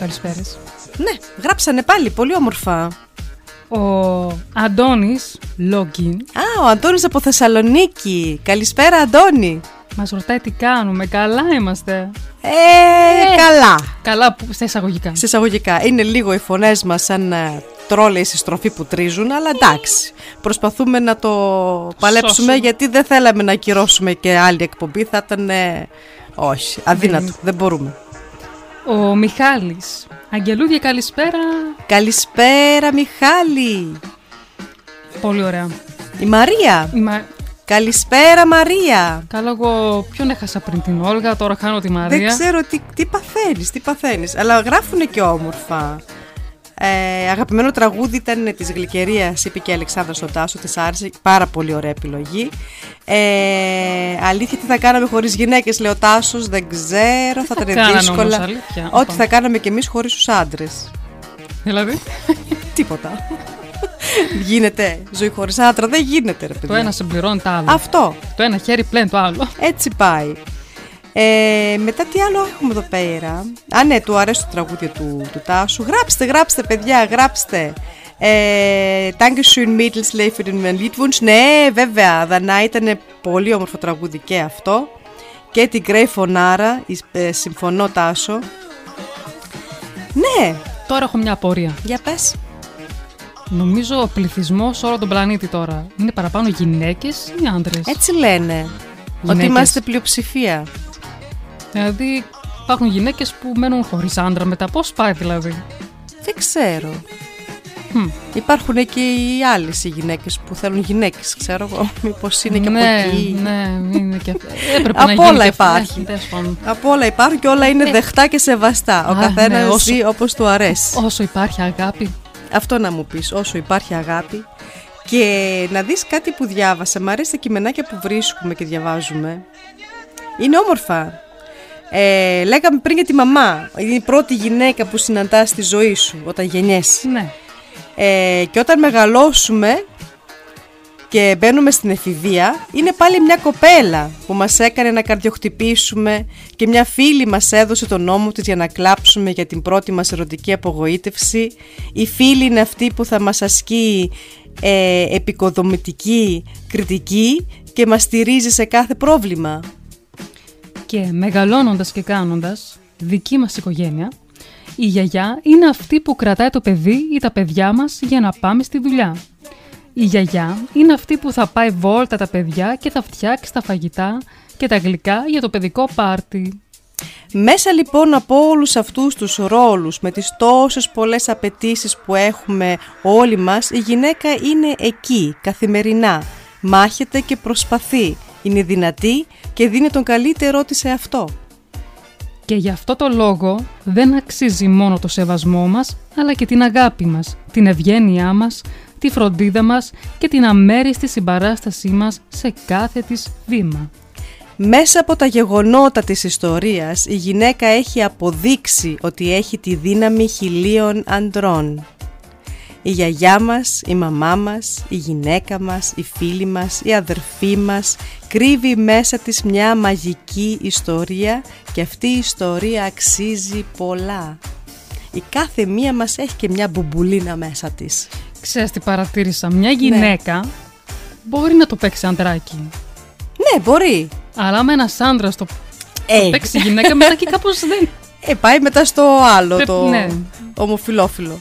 καινούργιες καλησπέρες. Ναι, γράψανε πάλι, πολύ όμορφα. Ο Αντώνης Λόγκιν Α, ο Αντώνης από Θεσσαλονίκη. Καλησπέρα, Αντώνη. μας ρωτάει τι κάνουμε. Καλά είμαστε. Ε, καλά. Καλά που, στα εισαγωγικά. Σε εισαγωγικά. Είναι λίγο οι φωνές μας σαν ε, τρόλες στη στροφή που τρίζουν, αλλά εντάξει. Προσπαθούμε να το παλέψουμε Σώσουμε. γιατί δεν θέλαμε να ακυρώσουμε και άλλη εκπομπή. Θα ήταν. ε, όχι, αδύνατο. Δεν μπορούμε. Ο Μιχάλης. Αγγελούδια καλησπέρα. Καλησπέρα, Μιχάλη. Πολύ ωραία. Η Μαρία. Η Μα- Καλησπέρα, Μαρία. Καλά, εγώ ποιον έχασα πριν την Όλγα, τώρα χάνω τη Μαρία. Δεν ξέρω τι, τι παθαίνεις, τι παθαίνεις. Αλλά γράφουνε και όμορφα. Ε, αγαπημένο τραγούδι ήταν της Γλυκερίας, είπε και η Αλεξάνδρα στο Τάσο, της άρεσε. Πάρα πολύ ωραία επιλογή. Ε, αλήθεια, τι θα κάναμε χωρίς γυναίκες, λέει ο Τάσος, δεν ξέρω, θα, θα ήταν κάνανε δύσκολα. όμως, αλήθεια, Ό,τι όπα. θα κάναμε κι εμείς χωρίς τους άντρες. Δηλαδή, Τίποτα. γίνεται ζωή χωρίς άντρα, δεν γίνεται ρε το παιδιά. ένα συμπληρώνει το άλλο. Αυτό. Το ένα χέρι πλέον το άλλο. Έτσι πάει. Ε, μετά τι άλλο έχουμε εδώ πέρα; Α, ναι, του αρέσει το τραγούδι του, του Τάσου. Γράψτε, γράψτε, παιδιά, γράψτε. Ε, Dankeschön Mädels λέει für den Liedwunsch. Ναι, βέβαια, Δανά ήταν πολύ όμορφο τραγούδι και αυτό. Και την Grey Φωνάρα, ε, συμφωνώ Τάσο. Ναι, Τώρα έχω μια απορία. για πες. Νομίζω ο πληθυσμός σε όλο τον πλανήτη τώρα είναι παραπάνω γυναίκες ή άντρες; Έτσι λένε. Ότι Γυναίκες. είμαστε πλειοψηφία. Δηλαδή υπάρχουν γυναίκες που μένουν χωρίς άντρα μετά. Πώς πάει δηλαδή; Δεν ξέρω. Μμ. Υπάρχουν και οι άλλες οι γυναίκες που θέλουν γυναίκες, ξέρω εγώ. Μήπως είναι και ναι, από εκεί. ναι, είναι και αυτό. Έπρεπε Από να γίνει όλα και αυτό. υπάρχει. Ναι, τέλος πάντων. Από όλα υπάρχουν και όλα είναι δεχτά και σεβαστά. Ο Α, καθένας ναι, όσο- ζει όπως του αρέσει. Όσο υπάρχει αγάπη. Αυτό να μου πεις, όσο υπάρχει αγάπη. Και να δεις κάτι που διάβασα. Μ' αρέσει τα κειμενάκια που βρίσκουμε και διαβάζουμε. Είναι όμορφα. Ε, λέγαμε πριν για τη μαμά. Είναι η πρώτη γυναίκα που συναντάς στη ζωή σου όταν γεννιέσαι. Ναι. Ε, και όταν μεγαλώσουμε και μπαίνουμε στην εφηβεία, είναι πάλι μια κοπέλα που μας έκανε να καρδιοχτυπήσουμε και μια φίλη μας έδωσε τον νόμο της για να κλάψουμε για την πρώτη μας ερωτική απογοήτευση. Η φίλη είναι αυτή που θα μας ασκεί ε, επικοδομητική κριτική και μας στηρίζει σε κάθε πρόβλημα. Και μεγαλώνοντας και κάνοντας δική μας οικογένεια, η γιαγιά είναι αυτή που κρατάει το παιδί ή τα παιδιά μας για να πάμε στη δουλειά. Η γιαγιά είναι αυτή που θα πάει βόλτα τα παιδιά και θα φτιάξει τα φαγητά και τα γλυκά για το παιδικό πάρτι. Μέσα λοιπόν από όλους αυτούς τους ρόλους με τις τόσες πολλές απαιτήσεις που έχουμε όλοι μας η γυναίκα είναι εκεί καθημερινά, μάχεται και προσπαθεί, είναι δυνατή και δίνει τον καλύτερό της σε αυτό. Και γι' αυτό το λόγο δεν αξίζει μόνο το σεβασμό μας, αλλά και την αγάπη μας, την ευγένειά μας, τη φροντίδα μας και την αμέριστη συμπαράστασή μας σε κάθε της βήμα. Μέσα από τα γεγονότα της ιστορίας η γυναίκα έχει αποδείξει ότι έχει τη δύναμη χιλίων αντρών. Η γιαγιά μας, η μαμά μας, η γυναίκα μας, η φίλη μας, η αδερφή μας κρύβει μέσα της μια μαγική ιστορία και αυτή η ιστορία αξίζει πολλά. Η κάθε μία μας έχει και μια μπουμπουλίνα μέσα της. Ξέρεις τι παρατήρησα, μια γυναίκα μπορεί να το παίξει αντράκι. Ναι, μπορεί. Αλλά με ένας άντρα το, Ε. το παίξει γυναίκα, μετά και κάπως δεν. Ε, πάει μετά στο άλλο, Πρέπει- το ναι. ομοφιλόφιλο.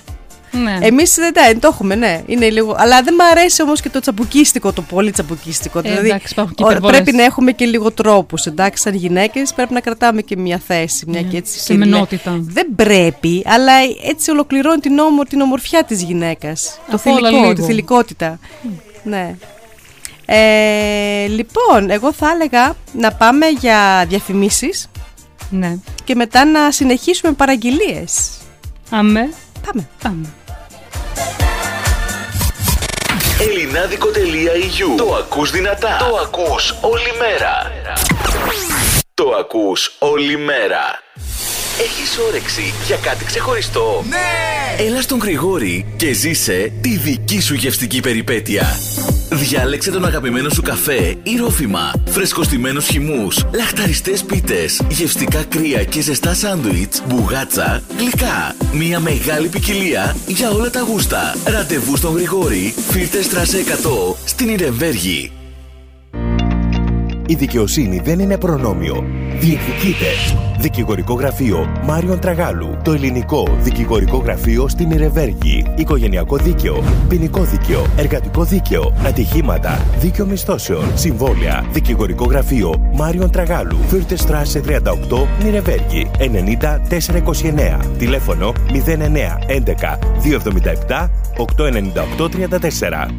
Ναι. Εμείς δεν τα- το έχουμε, ναι. Είναι λίγο... Αλλά δεν μ' αρέσει όμως και το τσαμπουκίστικο, το πολύ τσαμπουκίστικο. Ε, εντάξει, υπάρχουν και ο- υπερβολές. πρέπει να έχουμε και λίγο τρόπους. Εντάξει, σαν γυναίκες πρέπει να κρατάμε και μια θέση. Μια και έτσι σε μενότητα. Δεν πρέπει, αλλά έτσι ολοκληρώνει την, όμο, την ομορφιά της γυναίκας. Το Από όλα θηλυκό, λίγο. τη θηλυκότητα. Ναι. Ε, λοιπόν, εγώ θα έλεγα να πάμε για διαφημίσεις Ναι. και μετά να συνεχίσουμε παραγγελίες. Αμέ. Πάμε. Πάμε. Ελληνάδικο.eu Το ακούς δυνατά. Το ακούς όλη μέρα. Το ακούς όλη μέρα. Έχεις όρεξη για κάτι ξεχωριστό; Ναι! Έλα στον Γρηγόρη και ζήσε τη δική σου γευστική περιπέτεια. Διάλεξε τον αγαπημένο σου καφέ ή ρόφημα, φρεσκοστημένους χυμούς, λαχταριστές πίτες, γευστικά κρύα και ζεστά σάντουιτς, μπουγάτσα, γλυκά. Μια μεγάλη ποικιλία για όλα τα γούστα. Ραντεβού στον Γρηγόρη, Φίρτε Στράσε 100, στην Ιρεμβέργη. Η δικαιοσύνη δεν είναι προνόμιο. Διεκδικείτε. Δικηγορικό γραφείο Μάριον Τραγάλου. Το ελληνικό δικηγορικό γραφείο στην Ιρεβέργη. Οικογενειακό δίκαιο. Ποινικό δίκαιο. Εργατικό δίκαιο. Ατυχήματα. Δίκαιο μισθώσεων. Συμβόλαια. Δικηγορικό γραφείο Μάριον Τραγάλου. Φύρτε Στράσε 38 Νιρεβέργη. 90 429. Τηλέφωνο 09 11 277 898 34.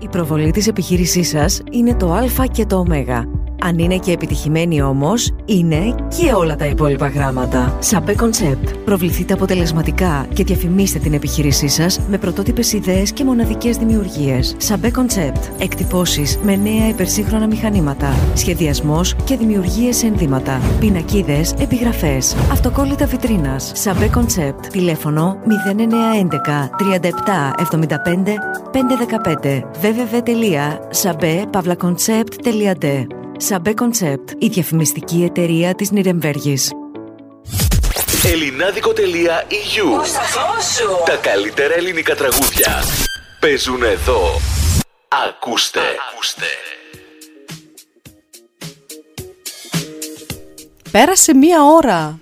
Η προβολή της επιχείρησής σας είναι το α και το ω. Αν είναι και επιτυχημένη όμως, είναι και όλα τα υπόλοιπα γράμματα. Σαμπέ Concept. Προβληθείτε αποτελεσματικά και διαφημίστε την επιχείρησή σας με πρωτότυπες ιδέες και μοναδικές δημιουργίες. Σαμπέ Concept. Εκτυπώσεις με νέα υπερσύγχρονα μηχανήματα. Σχεδιασμός και δημιουργίες σε ενδύματα. Πινακίδες, επιγραφές. Αυτοκόλλητα βιτρίνας. Σαμπέ Concept. Τηλέφωνο 0911 37 75 515 www.sabe-concept.de Σαμπέ Concept, η διαφημιστική εταιρεία της Νιρεμβέργης. Ελληνάδικο.eu Τα καλύτερα ελληνικά τραγούδια παίζουν εδώ. Ακούστε. Ακούστε. Πέρασε μία ώρα.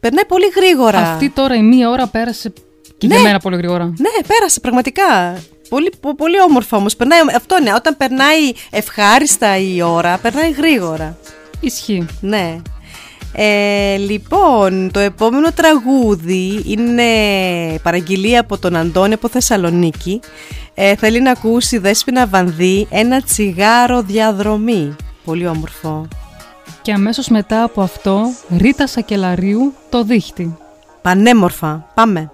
Περνάει πολύ γρήγορα. Αυτή τώρα η μία ώρα πέρασε και Ναι. για μένα πολύ γρήγορα. Ναι, πέρασε πραγματικά. Πολύ, πο- πολύ όμορφα όμως. Αυτό είναι. Όταν περνάει ευχάριστα η ώρα, περνάει γρήγορα. Ισχύει. Ναι. Ε, λοιπόν, το επόμενο τραγούδι είναι παραγγελία από τον Αντώνη από Θεσσαλονίκη. Ε, θέλει να ακούσει Δέσποινα Βανδύ ένα τσιγάρο διαδρομή. Πολύ όμορφο. Και αμέσως μετά από αυτό, Ρίτα Σακελαρίου, το δίχτυ. Πανέμορφα. Πάμε.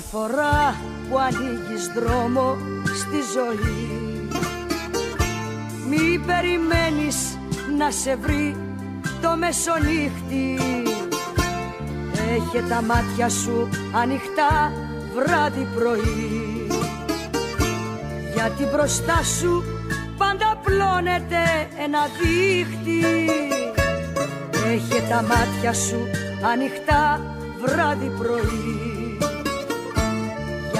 Κάθε φορά που ανοίγεις δρόμο στη ζωή. Μη περιμένεις να σε βρει το μεσονύχτη. Έχε τα μάτια σου ανοιχτά βράδυ πρωί. Γιατί μπροστά σου πάντα πλώνεται ένα δίχτυ. Έχε τα μάτια σου ανοιχτά βράδυ πρωί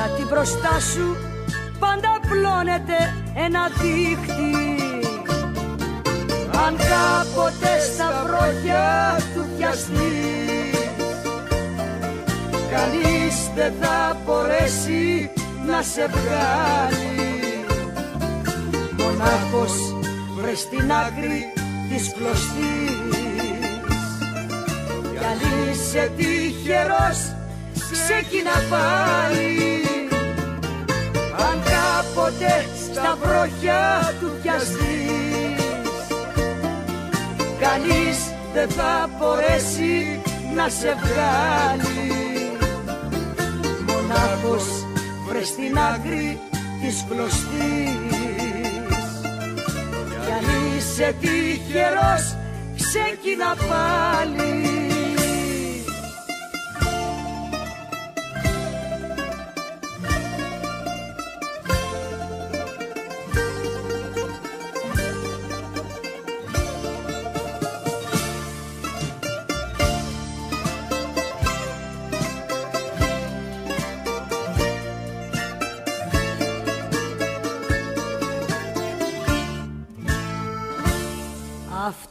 γιατί μπροστά σου πάντα πλώνεται ένα δίχτυ. Αν κάποτε στα βροχιά του πιαστείς Κανείς δεν θα μπορέσει να σε βγάλει. Μονάχος βρες στην άκρη της κλωστής. Κι αν είσαι τυχερός ξεκινά πάλι Αν κάποτε στα βροχιά του πιαστείς Κανείς δεν θα μπορέσει να σε βγάλει. Μονάχος βρες στην άκρη της κλωστής. Κι αν είσαι τυχερός ξεκινά πάλι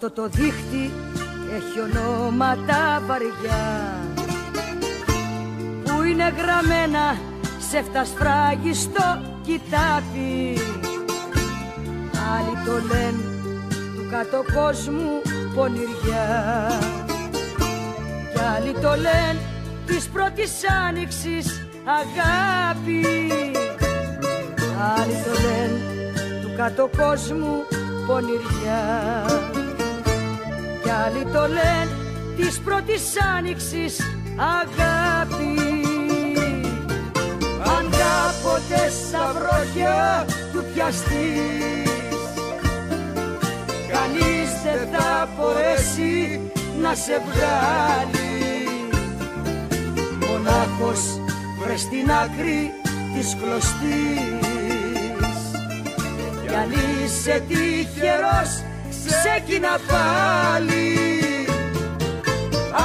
Αυτό το δίχτυ έχει ονόματα βαριά Που είναι γραμμένα σε φτασφράγιστο κοιτάπι Άλλοι το λένε του κάτω κόσμου πονηριά Κι άλλοι το λένε της πρώτης άνοιξης αγάπη. Άλλοι το λένε του κάτω κόσμου πονηριά Κι άλλοι το λένε της πρώτης άνοιξης αγάπη. Αν κάποτε στα βροχιά του πιαστείς Κανείς δεν θα μπορέσει να σε βγάλει. Μονάχος βρες στην άκρη της κλωστής. Κι αν είσαι τυχερός ξεκίνα πάλι.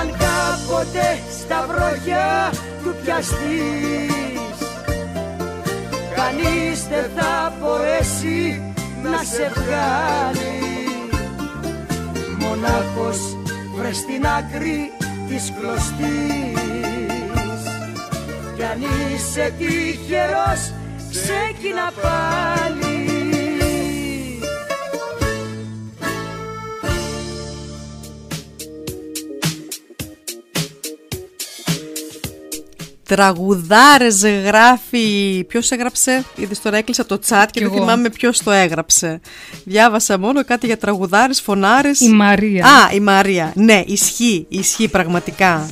Αν κάποτε στα βροχιά του πιαστείς Κανείς δεν θα μπορέσει να σε βγάλει. Μονάχος βρες στην άκρη της κλωστής. Κι αν είσαι τυχερός ξεκίνα πάλι Τραγουδάρες γράφει. Ποιος έγραψε, είδες τώρα έκλεισα από το chat και Κι δεν εγώ. θυμάμαι ποιος το έγραψε. Διάβασα μόνο κάτι για τραγουδάρες, φωνάρες. Η Μαρία. Α, η Μαρία. Ναι, ισχύει, ισχύει πραγματικά.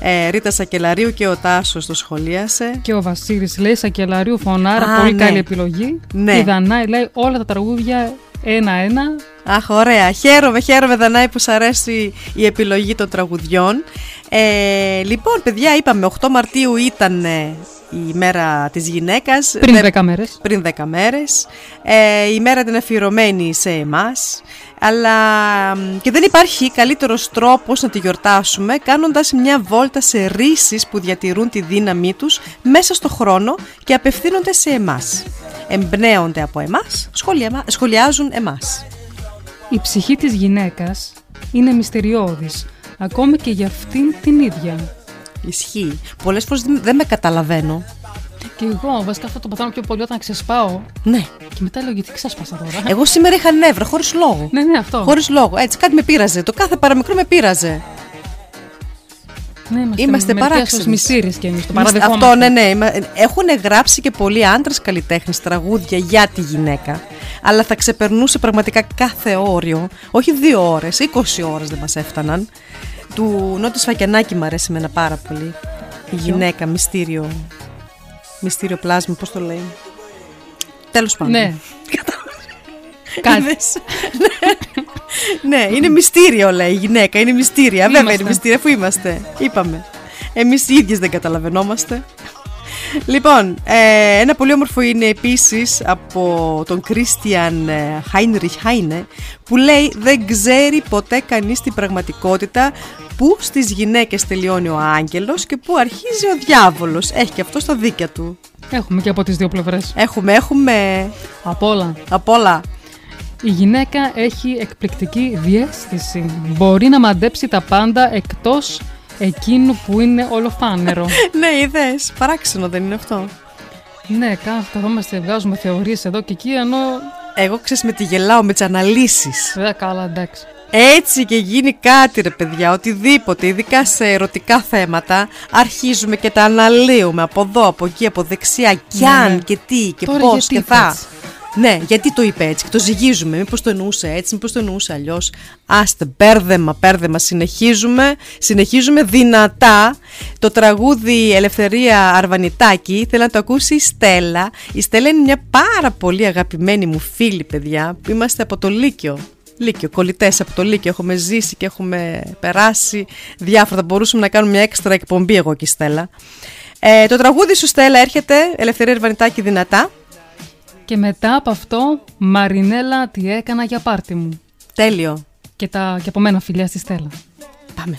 Ε, Ρίτα Σακελαρίου και ο Τάσος το σχολίασε. Και ο Βασίλης λέει Σακελαρίου φωνάρα, Α, πολύ ναι. καλή επιλογή. Ναι. Η Δανάη λέει όλα τα τραγούδια ένα-ένα. Αχ, ωραία. Χαίρομαι, χαίρομαι, Δανάη, που σ' αρέσει η επιλογή των τραγουδιών. Ε, λοιπόν, παιδιά, είπαμε, 8 Μαρτίου ήταν ε, η μέρα της γυναίκας. Πριν Δεν- 10 μέρες. Πριν 10 μέρες. Ε, η μέρα ήταν αφιερωμένη σε εμάς. Αλλά μ, και δεν υπάρχει καλύτερος τρόπος να τη γιορτάσουμε κάνοντας μια βόλτα σε ρίσεις που διατηρούν τη δύναμή τους μέσα στο χρόνο και απευθύνονται σε εμάς. Εμπνέονται από εμάς, σχολια- σχολιάζουν εμάς. Η ψυχή της γυναίκας είναι μυστηριώδης, ακόμη και για αυτήν την ίδια. Ισχύει. Πολλές φορές δεν- δεν με καταλαβαίνω. Και εγώ βασικά αυτό το παθαίνω πιο πολύ όταν ξεσπάω. Ναι. Και μετά λέω γιατί ξέσπασα τώρα; Εγώ σήμερα είχα νεύρα, χωρίς λόγο. Ναι, ναι, αυτό. Χωρίς λόγο. Έτσι, κάτι με πείραζε. Το κάθε παραμικρό με πείραζε. Ναι, είμαστε, Είμαστε μερικές παράξενοι. ως μυστήριες και εμείς το Μυς- παραδεχόμαστε. Αυτό, ναι, ναι. Είμα- Έχουν γράψει και πολλοί άντρες καλλιτέχνες τραγούδια για τη γυναίκα. Αλλά θα ξεπερνούσε πραγματικά κάθε όριο. Όχι δύο ώρες, 20 ώρες δεν μας έφταναν. Του Νότι Σφακιανάκη μου αρέσει εμένα πάρα πολύ. Η γυναίκα, μυστήριο. Μυστήριο πλάσμα, πώς το λέει. Τέλος πάντων. Ναι. Κάτι. Είδες. ναι, ναι, είναι μυστήριο λέει η γυναίκα, είναι μυστήρια. Βέβαια Είμαστε. είναι μυστήρια, αφού είμαστε. Είπαμε. Εμείς οι ίδιες δεν καταλαβαίνόμαστε. Λοιπόν, ε, ένα πολύ όμορφο είναι επίσης από τον Κρίστιαν Χάινριχ Χάινε που λέει δεν ξέρει ποτέ κανείς την πραγματικότητα που στις γυναίκες τελειώνει ο άγγελος και που αρχίζει ο διάβολος. Έχει και αυτό στα δίκια του. Έχουμε και από τις δύο πλευρές. Έχουμε, έχουμε Από όλα. απ' όλα. Η γυναίκα έχει εκπληκτική διέστηση. Μπορεί να μαντέψει τα πάντα εκτός εκείνου που είναι ολοφάνερο. ναι, είδες, παράξενο δεν είναι αυτό. ναι, κα- καθόμαστε, βγάζουμε θεωρίες εδώ και εκεί, ενώ... Εγώ ξέρεις με τη γελάω με τις αναλύσεις. Βέβαια, καλά, εντάξει. Έτσι και γίνει κάτι ρε παιδιά, οτιδήποτε, ειδικά σε ερωτικά θέματα, αρχίζουμε και τα αναλύουμε από εδώ, από εκεί, από δεξιά, κι Ναι, αν ναι. και τι και Τώρα πώς γιατί και είπε θα. έτσι; Ναι, γιατί το είπε έτσι και το ζυγίζουμε. Μήπως το εννοούσε έτσι, μήπως το εννοούσε αλλιώς. Άστε, μπέρδεμα, μπέρδεμα. Συνεχίζουμε, συνεχίζουμε δυνατά. Το τραγούδι Ελευθερία Αρβανιτάκη θέλει να το ακούσει η Στέλλα. Η Στέλλα είναι μια πάρα πολύ αγαπημένη μου φίλη, παιδιά. Είμαστε από το Λύκειο. Λύκειο, κολλητές από το Λύκειο. Έχουμε ζήσει και έχουμε περάσει διάφορα. Θα μπορούσαμε να κάνουμε μια έξτρα εκπομπή εγώ και η Στέλλα. Ε, το τραγούδι σου, Στέλλα, έρχεται. Ελευθερία Αρβανιτάκη δυνατά. Και μετά από αυτό, Μαρινέλα, τι έκανα για πάρτι μου. Τέλειο. Και, τα, και από μένα φιλιά στη Στέλλα. Πάμε.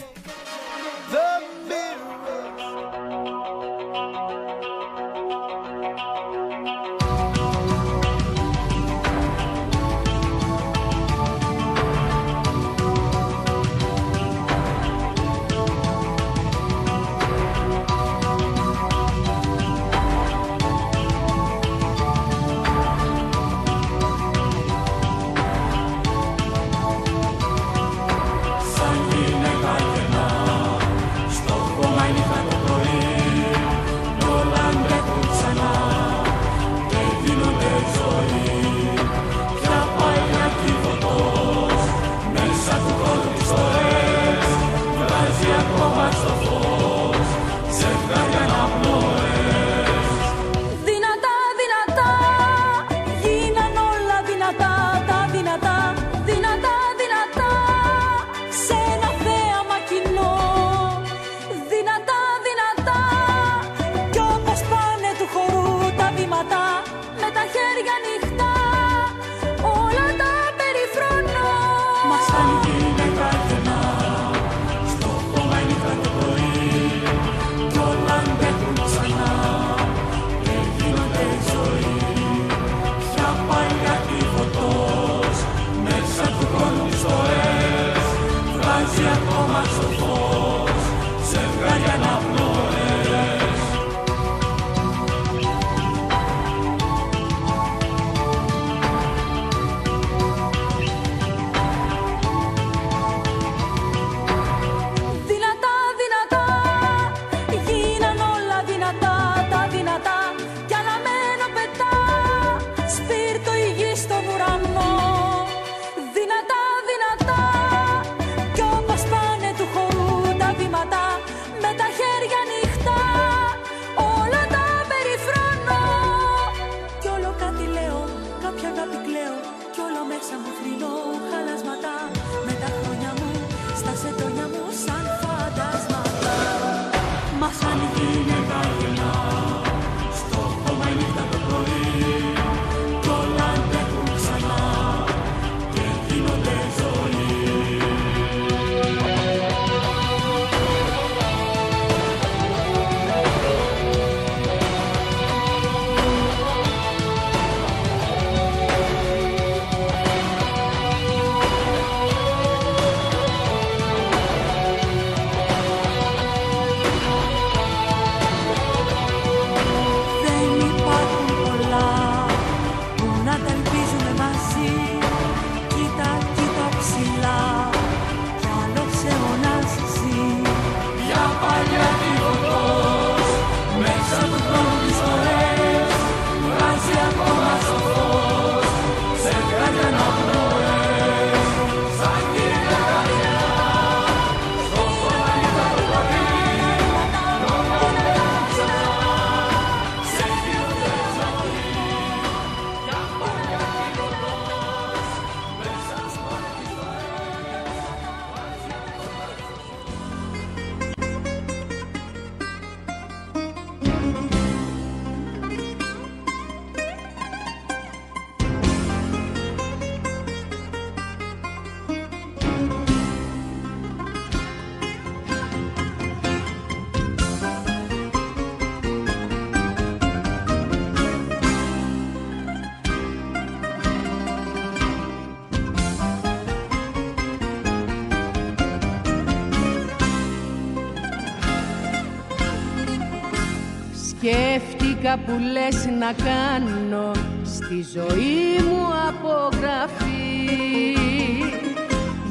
Σκέφτηκα που λες να κάνω στη ζωή μου απογραφή.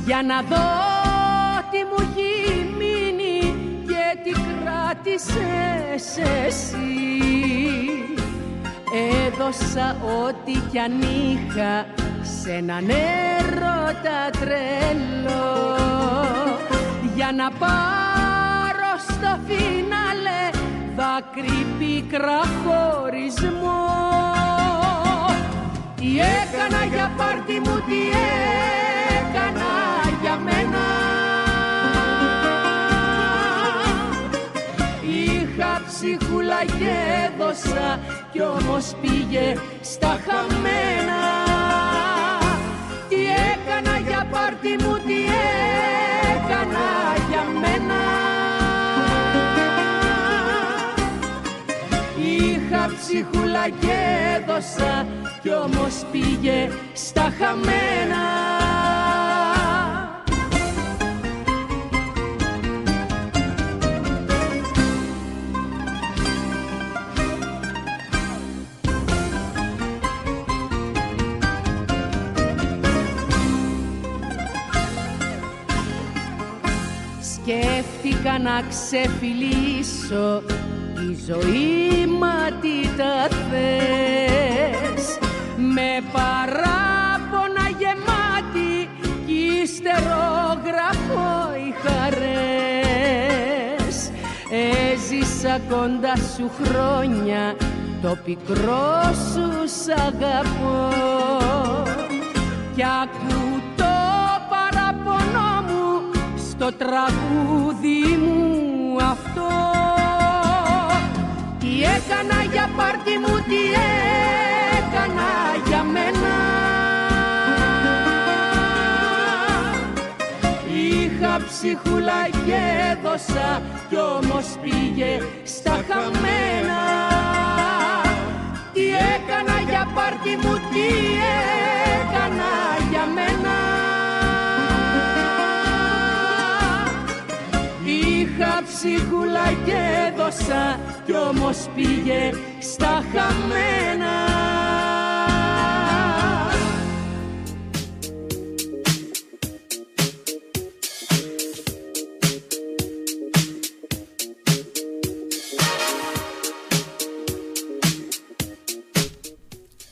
Για να δω τι μου έχει μείνει και τι κράτησες εσύ. Έδωσα ό,τι κι αν είχα σε έναν έρωτα τρελό. Για να πάρω δάκρυ πίκρα χωρισμό. Τι έκανα για πάρτι μου, τι έκανα για μένα. Είχα ψυχούλα και έδωσα κι όμως πήγε στα χαμένα. Τι έκανα για πάρτι μου, τι έκανα ψυχούλα και έδωσα κι όμως πήγε στα χαμένα. Σκέφτηκα να ξεφυλίσω τη ζωή μα τι τα θες. Με παράπονα γεμάτη κι ύστερο γράφω οι χαρές. Έζησα κοντά σου χρόνια το πικρό σου σ' αγαπώ. Κι ακού το παραπονό μου στο τραγούδι μου αυτό. Τι έκανα για πάρτι μου, τι έκανα για μένα. Είχα ψυχούλα και έδωσα κι όμως πήγε στα χαμένα. Τι έκανα για πάρτι μου, τι έκανα για μένα ψυχούλα και έδωσα κι όμως πήγε στα χαμένα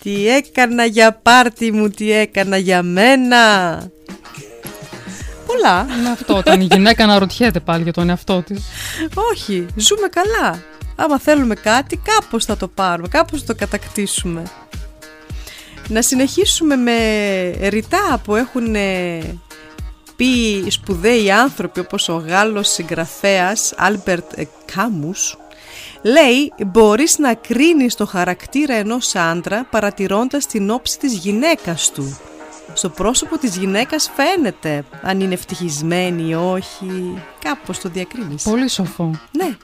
Τι έκανα για πάρτι μου, τι έκανα για μένα. Πολλά. Είναι αυτό, όταν η γυναίκα αναρωτιέται πάλι για τον εαυτό της. Όχι, ζούμε καλά. Άμα θέλουμε κάτι, κάπως θα το πάρουμε, κάπως θα το κατακτήσουμε. Να συνεχίσουμε με ρητά που έχουν ε, πει σπουδαίοι άνθρωποι όπως ο Γάλλος συγγραφέας Άλμπερτ Κάμους Λέει μπορείς να κρίνεις το χαρακτήρα ενός άντρα παρατηρώντας την όψη της γυναίκας του. Στο πρόσωπο της γυναίκας φαίνεται αν είναι ευτυχισμένη ή όχι. Κάπως το διακρίνεις. Πολύ σοφό. Ναι.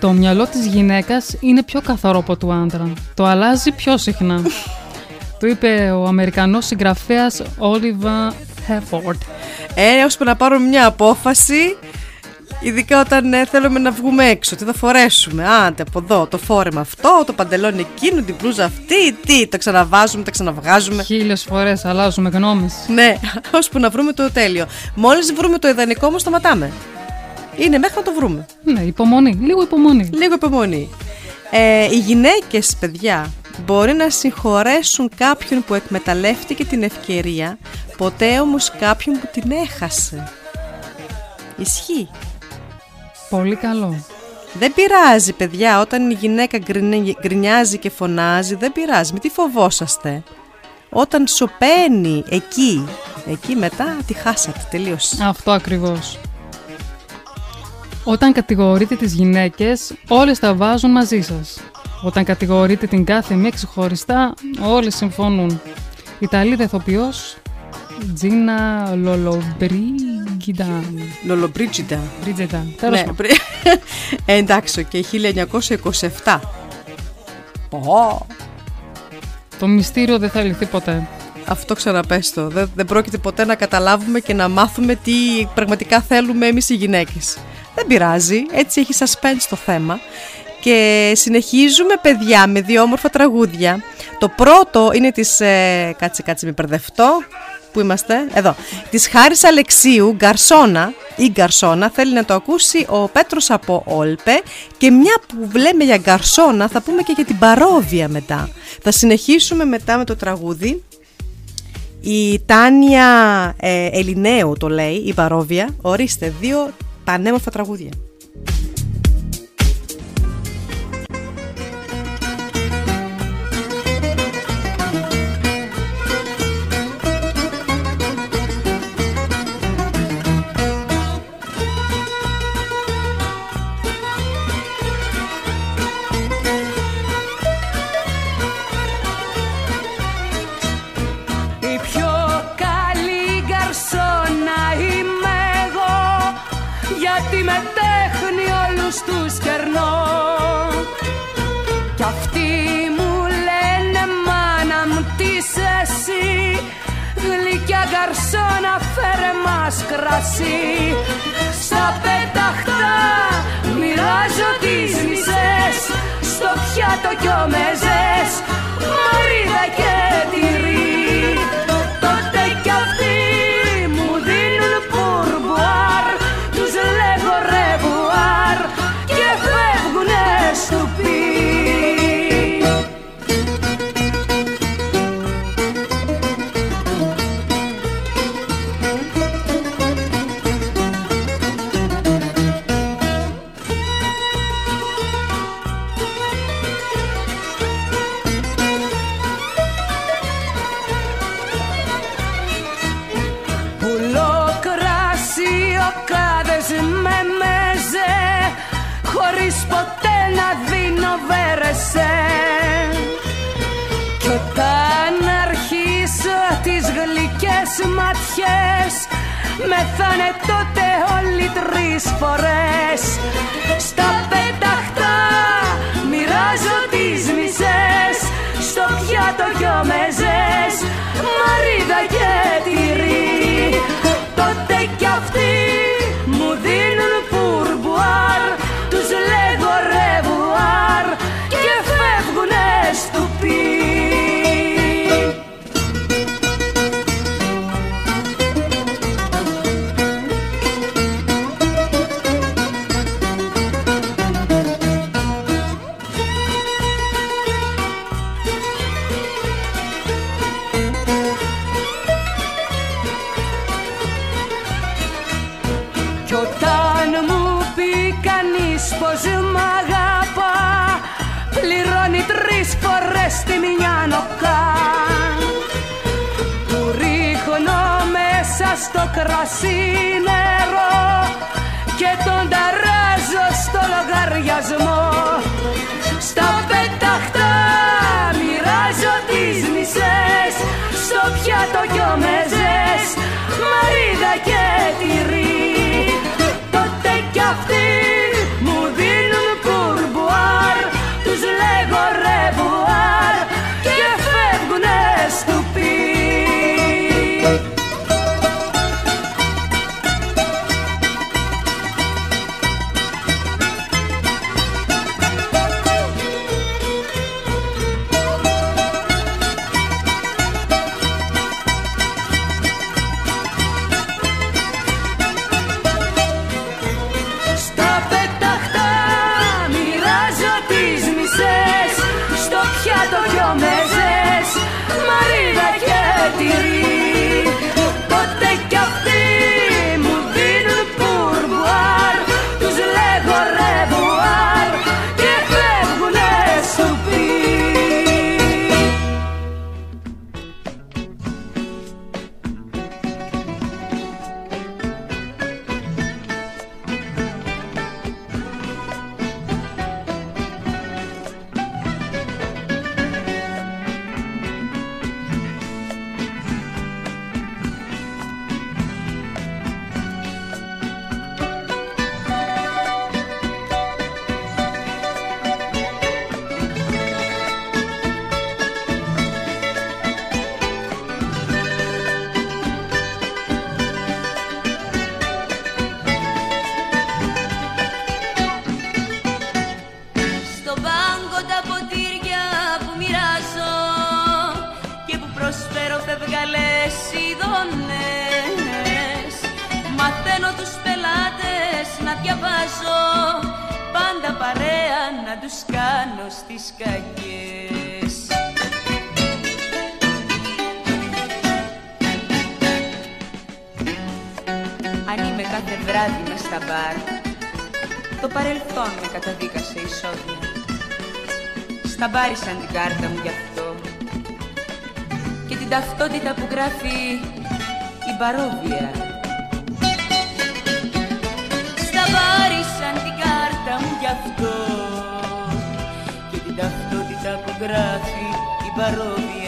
Το μυαλό της γυναίκας είναι πιο καθαρό από του άντρα. Το αλλάζει πιο συχνά. το είπε ο Αμερικανός συγγραφέας Oliver Hefford. Ε, ώσπου να πάρουμε μια απόφαση Ειδικά όταν ε, θέλουμε να βγούμε έξω, τι θα φορέσουμε. Άντε από εδώ, το φόρεμα αυτό, το παντελόνι εκείνο, την πλούζα αυτή, τι, τα ξαναβάζουμε, τα ξαναβγάζουμε. Χίλιες φορές αλλάζουμε γνώμη. Ναι, ώσπου να βρούμε το τέλειο. Μόλις βρούμε το ιδανικό όμως, σταματάμε. Είναι μέχρι να το βρούμε. Ναι, υπομονή. Λίγο υπομονή. Λίγο υπομονή. Ε, οι γυναίκες, παιδιά, μπορεί να συγχωρέσουν κάποιον που εκμεταλλεύτηκε την ευκαιρία, ποτέ όμως κάποιον που την έχασε. Ισχύει. Πολύ καλό. Δεν πειράζει, παιδιά, όταν η γυναίκα γκρινιάζει και φωνάζει, δεν πειράζει, μην τη φοβόσαστε. Όταν σωπαίνει εκεί, εκεί μετά τη χάσατε τελείως. Αυτό ακριβώς. Όταν κατηγορείτε τις γυναίκες, όλες τα βάζουν μαζί σας. Όταν κατηγορείτε την κάθε μία ξεχωριστά, όλες συμφωνούν. Ιταλίδα ηθοποιός, Τζίνα Λολομπρίγκιντα. Λολομπρίτζιντα. Μπρίτζετα. Ναι, ε, εντάξει, και 1927. Πω. Το μυστήριο δεν θα λυθεί ποτέ. Αυτό ξαναπέστο. Δεν, δεν πρόκειται ποτέ να καταλάβουμε και να μάθουμε τι πραγματικά θέλουμε εμείς οι γυναίκες. Δεν πειράζει, έτσι έχει suspense το θέμα. και συνεχίζουμε παιδιά με δύο όμορφα τραγούδια. Το πρώτο είναι της, ε, κάτσε κάτσε με περδευτώ, Πού είμαστε, εδώ. Της Χάρης Αλεξίου, Γκαρσόνα ή Γκαρσόνα, θέλει να το ακούσει ο Πέτρος από Όλπε και μια που βλέμε για Γκαρσόνα θα πούμε και για την Παρόβια μετά. Θα συνεχίσουμε μετά με το τραγούδι. Η Τάνια ε, Ελληναίου το λέει, η Παρόβια. Ορίστε, δύο πανέμορφα τραγούδια. Κρασί. Στα πέταχτα μοιράζω τις μισές Στο πιάτο κι ο μεζές Μαρίδα και τυρί ματιές Μεθάνε τότε όλοι τρεις φορές. Στα πέταχτα μοιράζω τις μισές. Στο πιάτο δυο μεζές Μαρίδα και τυρί Τότε κι αυτοί στο κρασί νερό Και τον ταράζω στο λογαριασμό. Στα πέταχτα μοιράζω τις μισές Στο πιάτο κι ο μεζές Μαρίδα και τυρί Τότε κι αυτοί Σταμπάρισαν την κάρτα μου γι' αυτό. Και την ταυτότητα που γράφει η παρόβια. Σταμπάρισαν την κάρτα μου γι' αυτό. Και την ταυτότητα που γράφει η παρόβια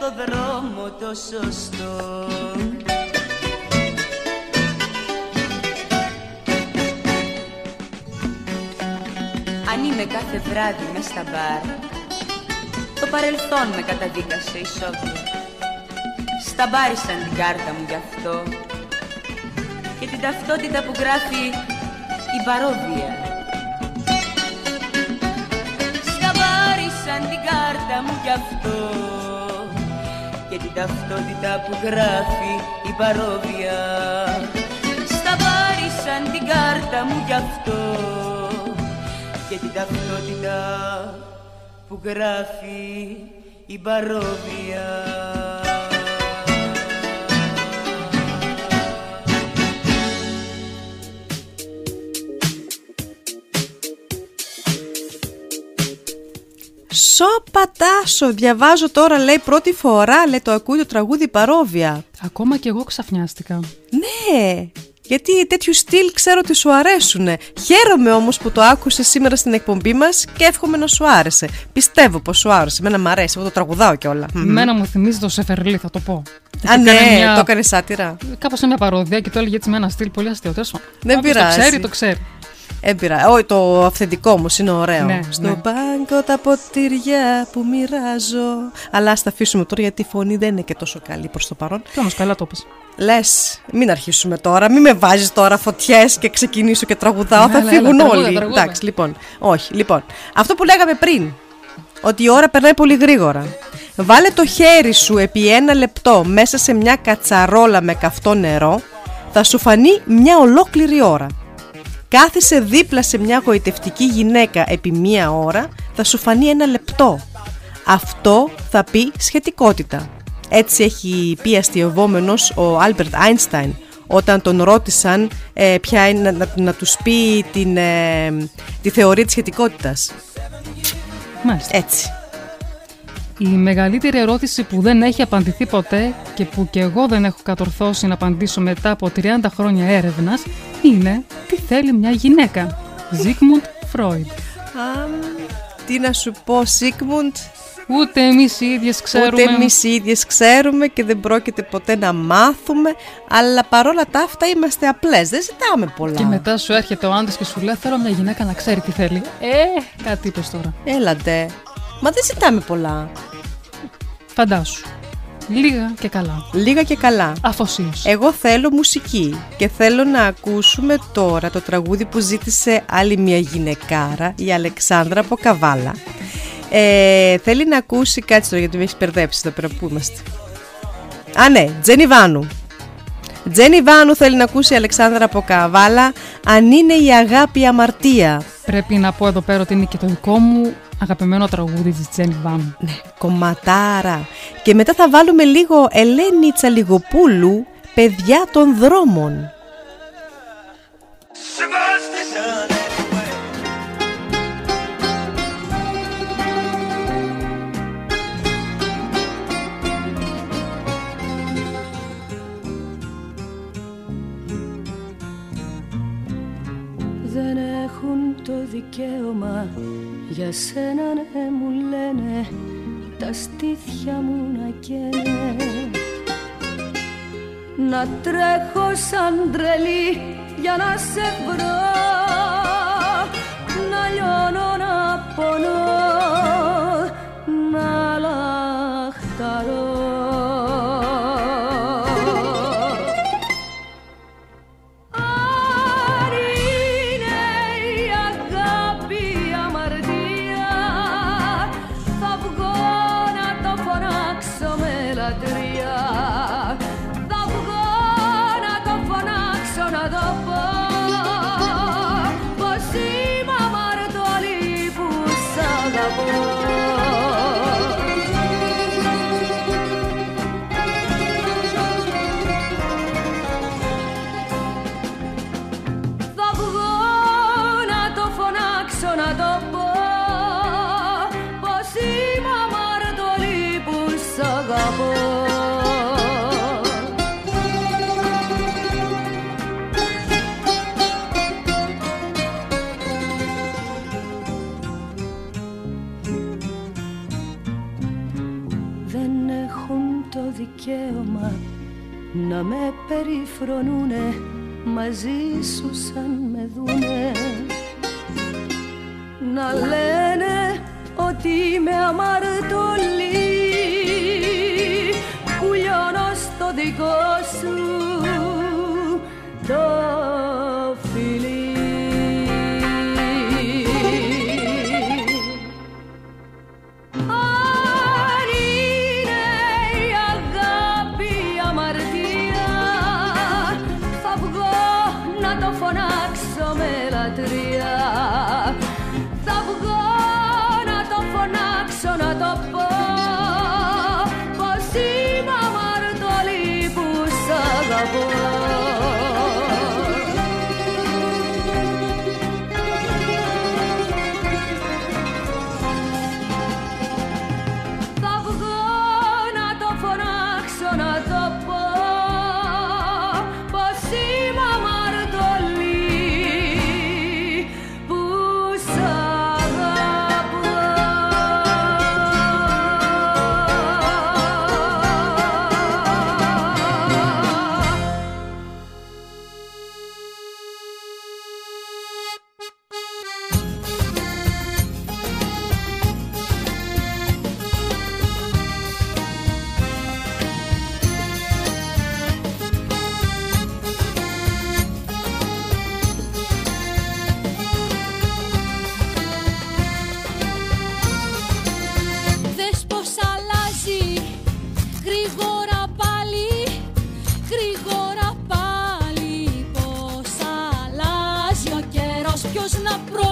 το δρόμο το σωστό. Αν είμαι κάθε βράδυ μες στα μπαρ το παρελθόν με καταδίκασε ισόβια Σταμπάρισαν την κάρτα μου γι' αυτό Και την ταυτότητα που γράφει η παρόβια. Σταμπάρισαν την κάρτα μου γι' αυτό Και την ταυτότητα που γράφει η παρόβια Σταμπάρισαν την κάρτα μου γι' αυτό Και την ταυτότητα που γράφει η παρόβια. Σοπατάσο, διαβάζω τώρα λέει πρώτη φορά λέει το ακούει το τραγούδι παρόβια. Ακόμα και εγώ ξαφνιάστηκα. Ναι, γιατί τέτοιου στυλ ξέρω ότι σου αρέσουν. Χαίρομαι όμως που το άκουσες σήμερα στην εκπομπή μας και εύχομαι να σου άρεσε. Πιστεύω πως σου άρεσε. Εμένα μου αρέσει, εγώ το τραγουδάω κιόλα. Εμένα μου θυμίζει το Σεφερλί, θα το πω. Α, ναι, μια... το έκανες σάτυρα. Κάπως σε μια παροδία και το έλεγε έτσι με ένα στυλ πολύ αστείο. Δεν Όποιος πειράζει. Το ξέρει, το ξέρει. Έμπειρα. Όχι, το αυθεντικό όμως είναι ωραίο. Ναι, Στο ναι. μπάνκο τα ποτήρια που μοιράζω. Αλλά ας τα αφήσουμε τώρα γιατί η φωνή δεν είναι και τόσο καλή προς το παρόν. Και όμω καλά το πες. Λες, μην αρχίσουμε τώρα, μην με βάζεις τώρα φωτιές και ξεκινήσω και τραγουδάω. Ναι, θα έλα, φύγουν έλα, όλοι. τραγούδα, τραγούδα. Εντάξει, λοιπόν. Όχι, λοιπόν. Αυτό που λέγαμε πριν. Ότι η ώρα περνάει πολύ γρήγορα. Βάλε το χέρι σου επί ένα λεπτό μέσα σε μια κατσαρόλα με καυτό νερό. Θα σου φανεί μια ολόκληρη ώρα. Κάθισε δίπλα σε μια γοητευτική γυναίκα επί μία ώρα, θα σου φανεί ένα λεπτό. Αυτό θα πει σχετικότητα. Έτσι έχει πει αστειευόμενος ο Άλμπερτ Άινσταϊν όταν τον ρώτησαν ε, ποια είναι, να, να τους πει την, ε, τη θεωρία της σχετικότητας. Μάλιστα. Έτσι. Η μεγαλύτερη ερώτηση που δεν έχει απαντηθεί ποτέ και που και εγώ δεν έχω κατορθώσει να απαντήσω μετά από 30 χρόνια έρευνας είναι τι θέλει μια γυναίκα. Ζίγμουντ Φρόιντ. Τι να σου πω, Σίγμουντ, Ούτε εμείς οι ίδιες ξέρουμε. Ούτε εμείς οι ίδιες ξέρουμε και δεν πρόκειται ποτέ να μάθουμε, αλλά παρόλα τα αυτά είμαστε απλές. Δεν ζητάμε πολλά. Και μετά σου έρχεται ο άντρας και σου λέει: Θέλω μια γυναίκα να ξέρει τι θέλει. Ε, κάτι είπες τώρα. Έλατε. Μα δεν ζητάμε πολλά. Φαντάσου. Λίγα και καλά. Λίγα και καλά. Αφοσίωση. Εγώ θέλω μουσική και θέλω να ακούσουμε τώρα το τραγούδι που ζήτησε άλλη μια γυναικάρα, η Αλεξάνδρα από Καβάλα. Ε, θέλει να ακούσει κάτι τώρα γιατί με έχεις μπερδέψει εδώ πέρα που είμαστε. Α, ναι, Τζένι Βάνου. Τζένι Βάνου θέλει να ακούσει η Αλεξάνδρα από Καβάλα. Αν είναι η αγάπη αμαρτία. Πρέπει να πω εδώ πέρα ότι είναι και το δικό μου αγαπημένο τραγούδι της Τζένι Βάνου. Ναι, κομματάρα. Και μετά θα βάλουμε λίγο Ελένη Τσαλιγοπούλου, παιδιά των δρόμων. Δικαίωμα για σένα ναι μου λένε τα στήθια μου να καίνε. Να τρέχω σαν τρελή για να σε βρω να λιώνω να πονώ να με περιφρονούνε μαζί σου σαν με δούνε. Να λένε ότι είμαι αμαρτωλή που λιώνω στο δικό σου Κι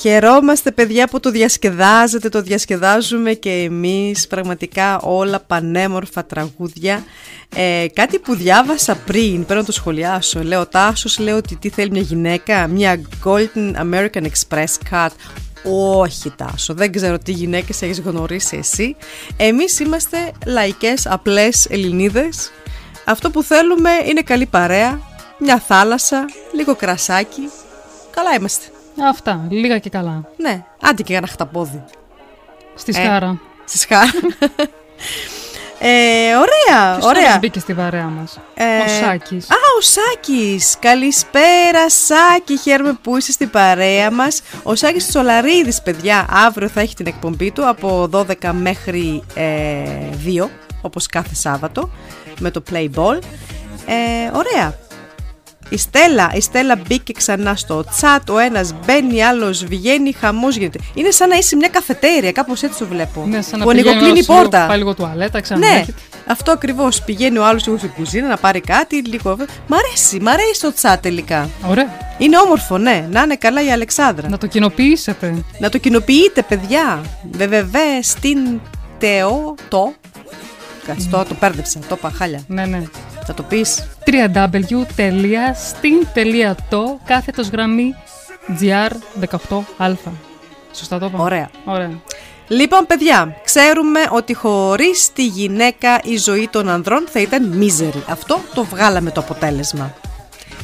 Χαιρόμαστε παιδιά που το διασκεδάζετε, το διασκεδάζουμε και εμείς πραγματικά όλα πανέμορφα τραγούδια. Ε, κάτι που διάβασα πριν, πρέπει να το σχολιάσω, λέω Τάσος, λέω ότι τι θέλει μια γυναίκα, μια Golden American Express Cut. Όχι Τάσο, δεν ξέρω τι γυναίκες έχεις γνωρίσει εσύ. Εμείς είμαστε λαϊκές, απλές Ελληνίδες. Αυτό που θέλουμε είναι καλή παρέα, μια θάλασσα, λίγο κρασάκι. Καλά είμαστε. Αυτά, λίγα και καλά. Ναι, άντε και ένα χταπόδι. Στη Ε, σκάρα. Στη σκάρα. ε, ωραία, Ποιος ωραία. άλλος μπήκε στη παρέα μας. Ε, Ο Σάκης. Α, ο Σάκης. Καλησπέρα Σάκη, χαίρομαι που είσαι στην παρέα μας. Ο Σάκης Τσολαρίδης, παιδιά, αύριο θα έχει την εκπομπή του από 12 μέχρι ε, 2, όπως κάθε Σάββατο, με το Playball. Ε, ωραία. Η Στέλλα, η Στέλλα μπήκε ξανά στο chat, ο ένας μπαίνει, άλλος βγαίνει, χαμός γίνεται. Είναι σαν να είσαι σε μια καφετέρια, κάπως έτσι το βλέπω. Ναι, σαν να που πηγαίνει ανοιγοκλίνει η ο άλλος λίγο, πόρτα. Πάει λίγο τουαλέτα, Ναι, ξανάρχεται. αυτό ακριβώς. Πηγαίνει ο άλλος λίγο στην κουζίνα να πάρει κάτι. Λίγο... Μ' αρέσει, μ' αρέσει το τσάτ τελικά. Ωραία. Είναι όμορφο, ναι. Να είναι καλά η Αλεξάνδρα. Να το κοινοποιήσετε. Να το κοινοποιείτε, παιδιά. Βεβαιβέ στην Τεό. Το. Κάτσε, το, το πέρδεψα. Το είπα χάλια. Ναι, ναι. Θα το πεις. www.stin.to κάθετος γραμμή GR18α. Σωστά το είπα. Ωραία. Ωραία. Λοιπόν, παιδιά, ξέρουμε ότι χωρίς τη γυναίκα η ζωή των ανδρών θα ήταν μίζερη. Αυτό το βγάλαμε το αποτέλεσμα.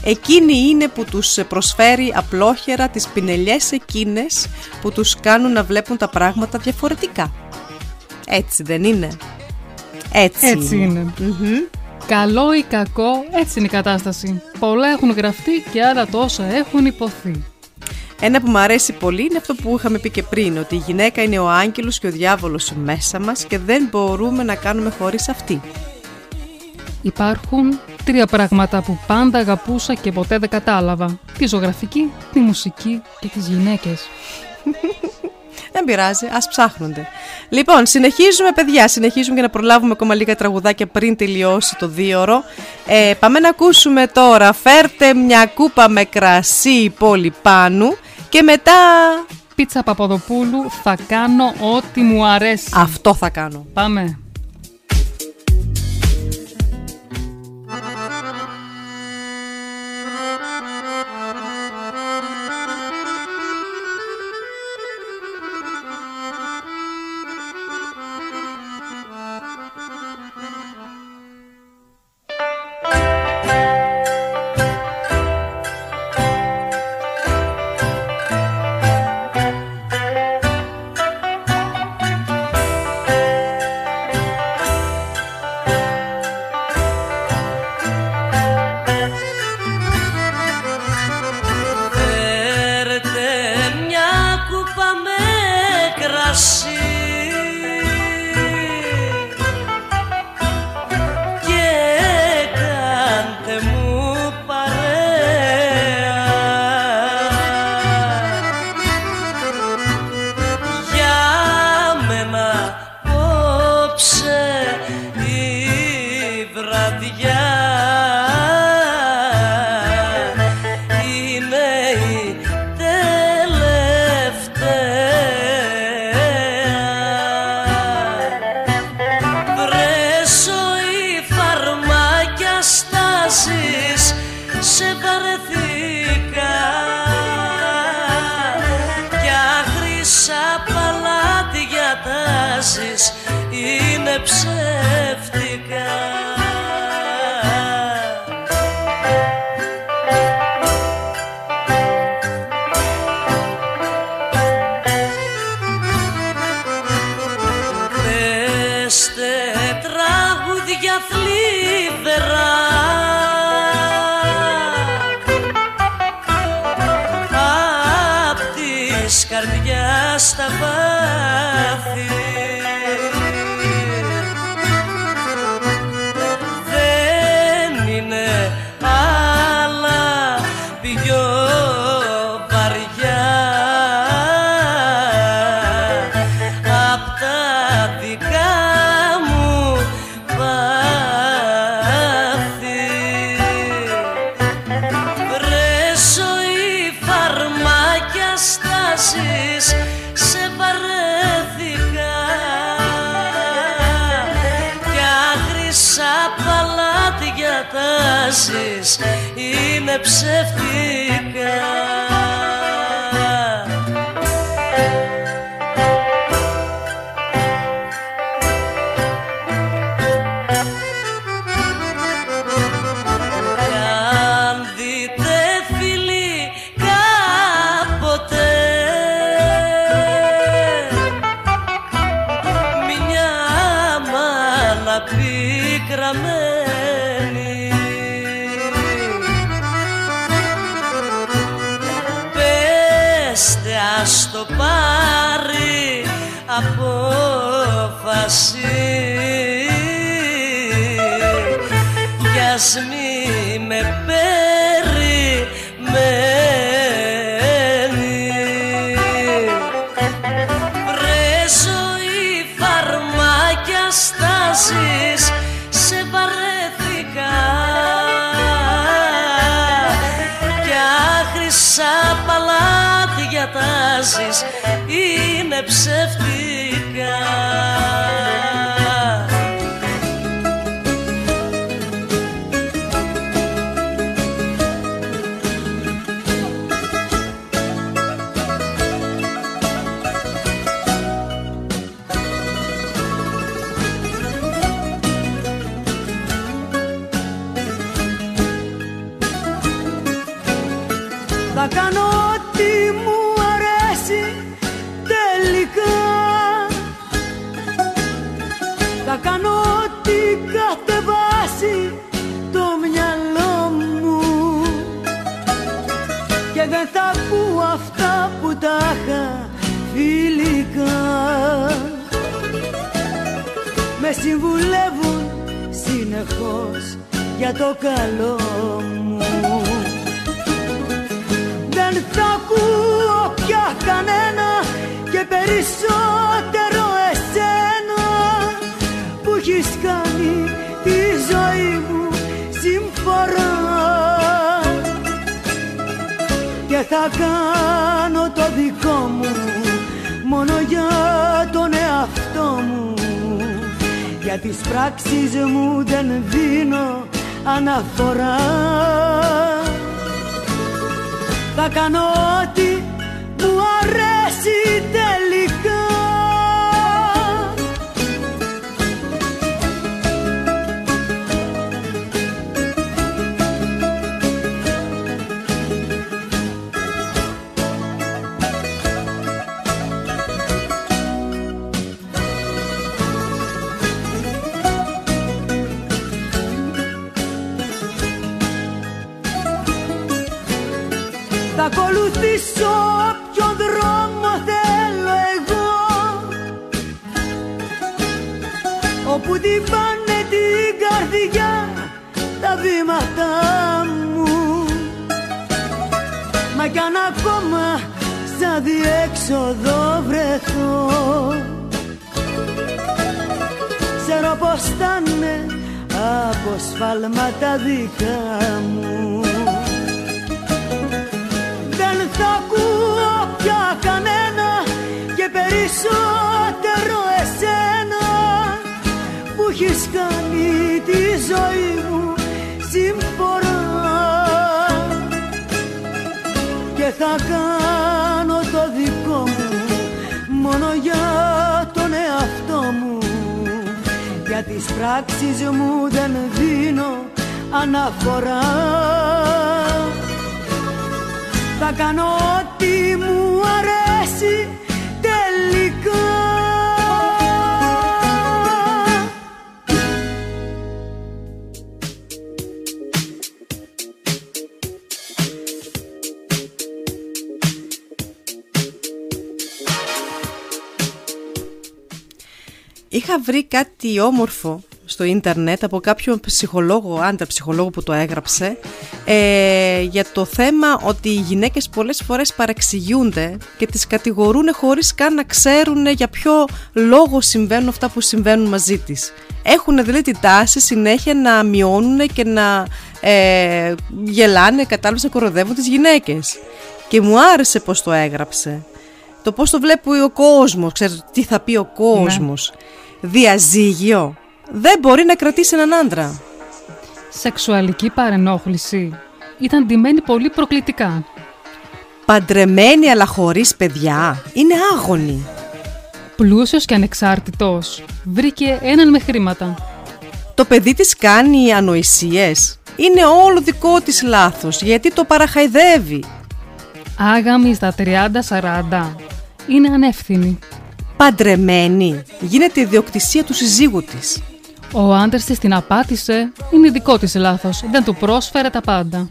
Εκείνη είναι που τους προσφέρει απλόχερα τις πινελιές εκείνες που τους κάνουν να βλέπουν τα πράγματα διαφορετικά. Έτσι δεν είναι; Έτσι, Έτσι είναι. Καλό ή κακό, έτσι είναι η κατάσταση. Πολλά έχουν γραφτεί και άλλα τόσα έχουν υποθεί. Ένα που μου αρέσει πολύ είναι αυτό που είχαμε πει και πριν, ότι η γυναίκα είναι ο άγγελος και ο διάβολος μέσα μας και δεν μπορούμε να κάνουμε χωρίς αυτή. Υπάρχουν τρία πράγματα που πάντα αγαπούσα και ποτέ δεν κατάλαβα. Τη ζωγραφική, τη μουσική και τις γυναίκες. Δεν πειράζει, ας ψάχνονται. Λοιπόν, συνεχίζουμε παιδιά, συνεχίζουμε για να προλάβουμε ακόμα λίγα τραγουδάκια πριν τελειώσει το δίωρο. Ε, πάμε να ακούσουμε τώρα, φέρτε μια κούπα με κρασί πόλη πάνου και μετά... Πίτσα Παπαδοπούλου, θα κάνω ό,τι μου αρέσει. Αυτό θα κάνω. Πάμε. Συμβουλεύουν συνεχώς για το καλό μου. Δεν θα ακούω πια κανένα και περισσότερο εσένα που έχεις κάνει τη ζωή μου συμφορά και θα κάνω το δικό μου μόνο για τον εαυτό μου για τις πράξεις μου δεν δίνω αναφορά. Θα κάνω ό,τι μου αρέσει ακολουθήσω ποιο δρόμο θέλω εγώ. Όπου την πάνε την καρδιά τα βήματα μου. Μα κι αν ακόμα σαν διέξοδο βρεθώ. Ξέρω πως θα είναι από σφάλματα δικά μου θα ακούω πια κανένα και περισσότερο εσένα που έχεις κάνει τη ζωή μου συμφορά και θα κάνω το δικό μου μόνο για τον εαυτό μου Για τις πράξεις μου δεν δίνω αναφορά Θα κάνω ό,τι μου αρέσει τελικά. Είχα βρει κάτι όμορφο στο ίντερνετ από κάποιον ψυχολόγο, άντρα ψυχολόγο που το έγραψε ε, για το θέμα ότι οι γυναίκες πολλές φορές παρεξηγούνται και τις κατηγορούν χωρίς καν να ξέρουν για ποιο λόγο συμβαίνουν αυτά που συμβαίνουν μαζί της. Έχουν δηλαδή την τάση συνέχεια να μειώνουν και να ε, γελάνε, κατάλαβες να κοροδεύουν τις γυναίκες. Και μου άρεσε πως το έγραψε. Το πώς το βλέπει ο κόσμος, ξέρετε τι θα πει ο κόσμος. Διαζύγιο δεν μπορεί να κρατήσει έναν άντρα. Σεξουαλική παρενόχληση ήταν ντυμένη πολύ προκλητικά. Παντρεμένη αλλά χωρίς παιδιά είναι άγωνη. Πλούσιος και ανεξάρτητος βρήκε έναν με χρήματα. Το παιδί της κάνει ανοησίες. Είναι όλο δικό της λάθος γιατί το παραχαϊδεύει. Άγαμη στα 30-40 είναι ανεύθυνη. Παντρεμένη γίνεται η διοκτησία του συζύγου της. Ο άντρας της την απάτησε, είναι δικό της λάθος, δεν του πρόσφερε τα πάντα.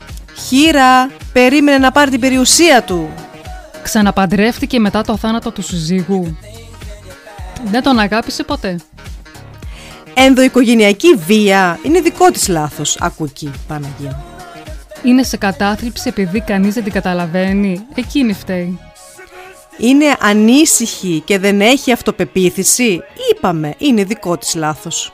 Χείρα, περίμενε να πάρει την περιουσία του. Ξαναπαντρεύτηκε μετά το θάνατο του συζύγου. Δεν τον αγάπησε ποτέ. Ενδοοικογενειακή βία είναι δικό της λάθος, άκου εκεί, Παναγία. Είναι σε κατάθλιψη επειδή κανείς δεν την καταλαβαίνει, εκείνη φταίει. Είναι ανήσυχη και δεν έχει αυτοπεποίθηση, είπαμε, είναι δικό της λάθος.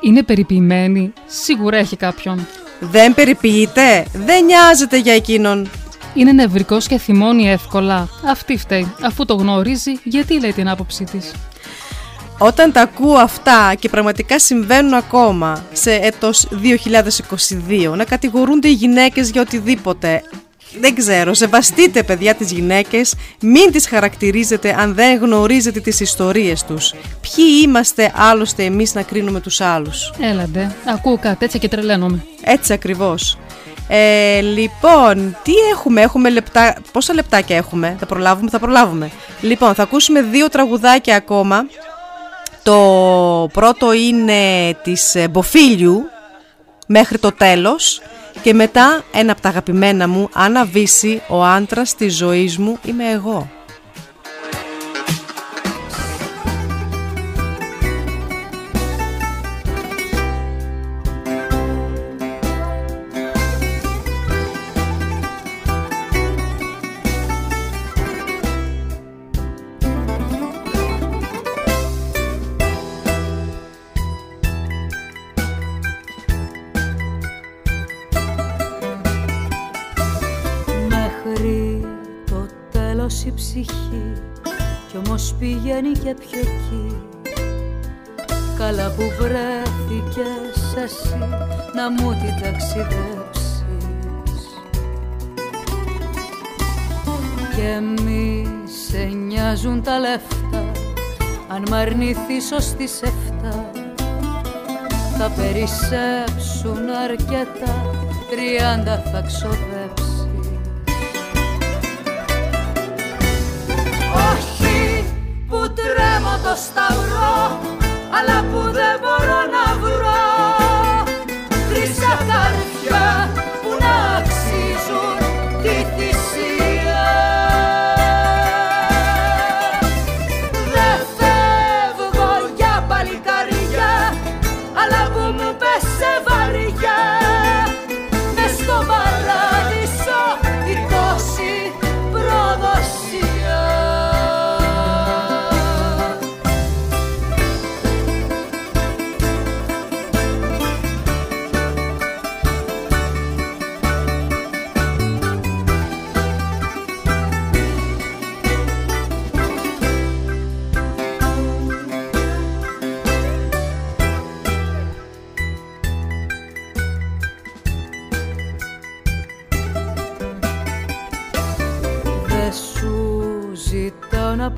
Είναι περιποιημένη, σίγουρα έχει κάποιον. Δεν περιποιείται, δεν νοιάζεται για εκείνον. Είναι νευρικός και θυμώνει εύκολα. Αυτή φταίει. Αφού το γνωρίζει, γιατί λέει την άποψή της. Όταν τα ακούω αυτά και πραγματικά συμβαίνουν ακόμα σε έτος 2022 να κατηγορούνται οι γυναίκες για οτιδήποτε δεν ξέρω, σεβαστείτε παιδιά τις γυναίκες, μην τις χαρακτηρίζετε αν δεν γνωρίζετε τις ιστορίες τους. Ποιοι είμαστε άλλωστε εμείς να κρίνουμε τους άλλους; Έλαντε, ακούω κάτι έτσι και τρελαίνομαι. Έτσι ακριβώς. Ε, λοιπόν, τι έχουμε, έχουμε λεπτά, πόσα λεπτάκια έχουμε, θα προλάβουμε, θα προλάβουμε. Λοιπόν, θα ακούσουμε δύο τραγουδάκια ακόμα. Το πρώτο είναι της Μποφίλιου, μέχρι το τέλος. Και μετά ένα από τα αγαπημένα μου, αν αβήσει ο άντρας της ζωής μου είμαι εγώ. Και πιο εκεί. Καλά που βρέθηκες εσύ να μου την ταξιδέψεις. Και μη σε νοιάζουν τα λεφτά αν μ' αρνηθείς ως τις εφτά. Θα περισσέψουν αρκετά τριάντα θα ξοδέψεις τρέμω το σταυρό αλλά που δεν μπορώ να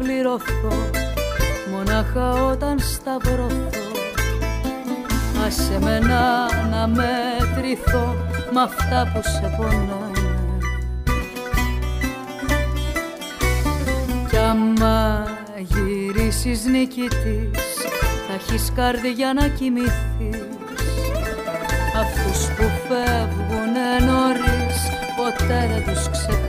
πληρωθώ. Μονάχα όταν σταυρωθώ. Άσε με να μετρηθώ με αυτά που σε πονάνε. Κι άμα γυρίσεις νικητής θα έχεις καρδιά να κοιμηθείς. Αυτούς που φεύγουνε νωρίς ποτέ δεν τους ξεχνάμε